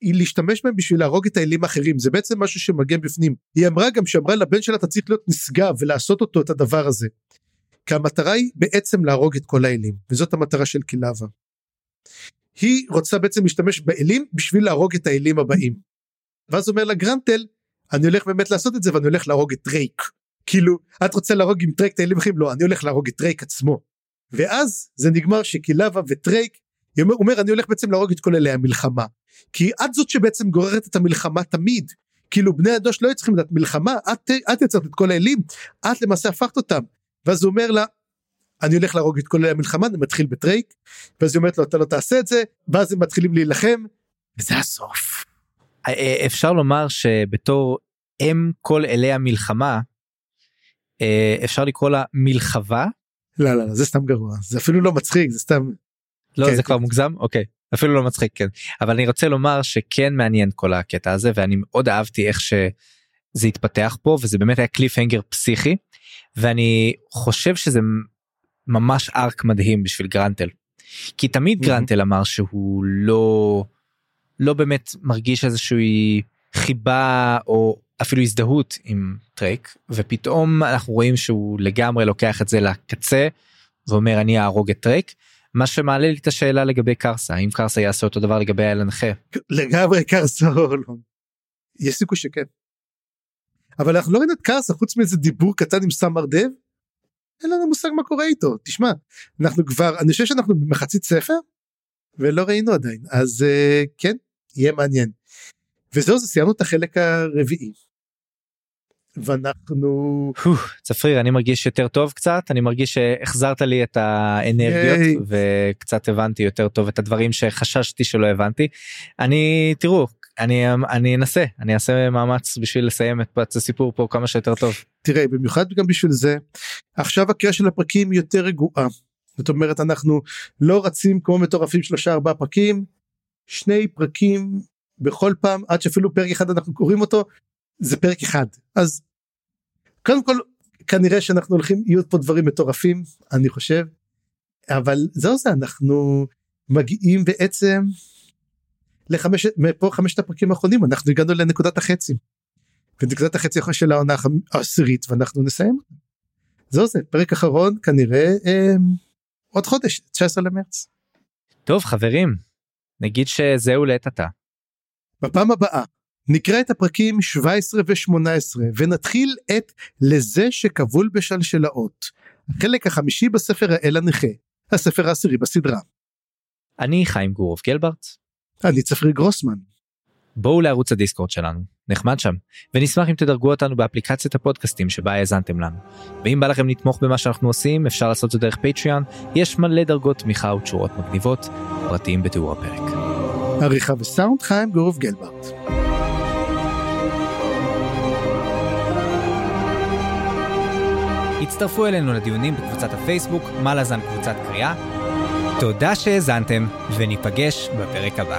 היא להשתמש בהם בשביל להרוג את האלים האחרים זה בעצם משהו שמגן בפנים היא אמרה גם שאמרה לבן שלה אתה צריך להיות נשגב ולעשות אותו את הדבר הזה. כי המטרה היא בעצם להרוג את כל האלים וזאת המטרה של קילבה. היא רוצה בעצם להשתמש באלים בשביל להרוג את האלים הבאים. ואז אומר לה גרנטל אני הולך באמת לעשות את זה ואני הולך להרוג את טרייק. כאילו את רוצה להרוג עם טרייק את האלים האחרים לא אני הולך להרוג את טרייק עצמו. ואז זה נגמר שקילבה וטרייק הוא אומר אני הולך בעצם להרוג את כל אלי המלחמה כי את זאת שבעצם גוררת את המלחמה תמיד כאילו בני האנוש לא היו צריכים לדעת מלחמה את, את יצרת את כל האלים את למעשה הפכת אותם ואז הוא אומר לה אני הולך להרוג את כל אלי המלחמה אני מתחיל בטרייק ואז היא אומרת לו אתה לא תעשה את זה ואז הם מתחילים להילחם וזה הסוף. אה, אה, אפשר לומר שבתור אם כל אלי המלחמה אה, אפשר לקרוא לה מלחבה. לא לא, לא זה סתם גרוע זה אפילו לא מצחיק זה סתם. לא כן, זה כבר מוגזם אוקיי אפילו לא מצחיק כן אבל אני רוצה לומר שכן מעניין כל הקטע הזה ואני מאוד אהבתי איך שזה התפתח פה וזה באמת היה קליף הנגר פסיכי ואני חושב שזה ממש ארק מדהים בשביל גרנטל. כי תמיד mm-hmm. גרנטל אמר שהוא לא לא באמת מרגיש איזושהי חיבה או אפילו הזדהות עם טרייק ופתאום אנחנו רואים שהוא לגמרי לוקח את זה לקצה ואומר אני אהרוג את טרייק מה שמעלה לי את השאלה לגבי קרסה האם קרסה יעשה אותו דבר לגבי האל הנכה. לגמרי קרסה לא. יש סיכוי שכן. אבל אנחנו לא רואים את קרסה חוץ מאיזה דיבור קטן עם סמר דב. אין לנו מושג מה קורה איתו תשמע אנחנו כבר אני חושב שאנחנו במחצית ספר ולא ראינו עדיין אז uh, כן יהיה מעניין. וזהו זה סיימנו את החלק הרביעי. ואנחנו צפריר אני מרגיש יותר טוב קצת אני מרגיש שהחזרת לי את האנרגיות וקצת הבנתי יותר טוב את הדברים שחששתי שלא הבנתי אני תראו אני אני אנסה אני אעשה מאמץ בשביל לסיים את הסיפור פה כמה שיותר טוב. תראה במיוחד גם בשביל זה עכשיו הקריאה של הפרקים יותר רגועה זאת אומרת אנחנו לא רצים כמו מטורפים שלושה ארבעה פרקים שני פרקים בכל פעם עד שאפילו פרק אחד אנחנו קוראים אותו זה פרק אחד אז קודם כל כנראה שאנחנו הולכים יהיו פה דברים מטורפים אני חושב אבל זהו זה אנחנו מגיעים בעצם לחמש מפה חמשת הפרקים האחרונים אנחנו הגענו לנקודת החצי. ונקודת החצי של העונה העשירית ואנחנו נסיים. זהו זה פרק אחרון כנראה אה, עוד חודש 19 למרץ. טוב חברים נגיד שזהו לעת עתה. בפעם הבאה נקרא את הפרקים 17 ו-18 ונתחיל את לזה שכבול בשלשלאות. החלק החמישי בספר האל הנכה, הספר העשירי בסדרה. אני חיים גורוב גלברט. אני צפרי גרוסמן. בואו לערוץ הדיסקורד שלנו, נחמד שם, ונשמח אם תדרגו אותנו באפליקציית הפודקאסטים שבה האזנתם לנו. ואם בא לכם לתמוך במה שאנחנו עושים, אפשר לעשות את זה דרך פטריון, יש מלא דרגות תמיכה ותשורות מגניבות, פרטיים בתיאור הפרק. עריכה וסאונד חיים גורוב גלברט. הצטרפו אלינו לדיונים בקבוצת הפייסבוק, מה לזן קבוצת קריאה. תודה שהאזנתם, וניפגש בפרק הבא.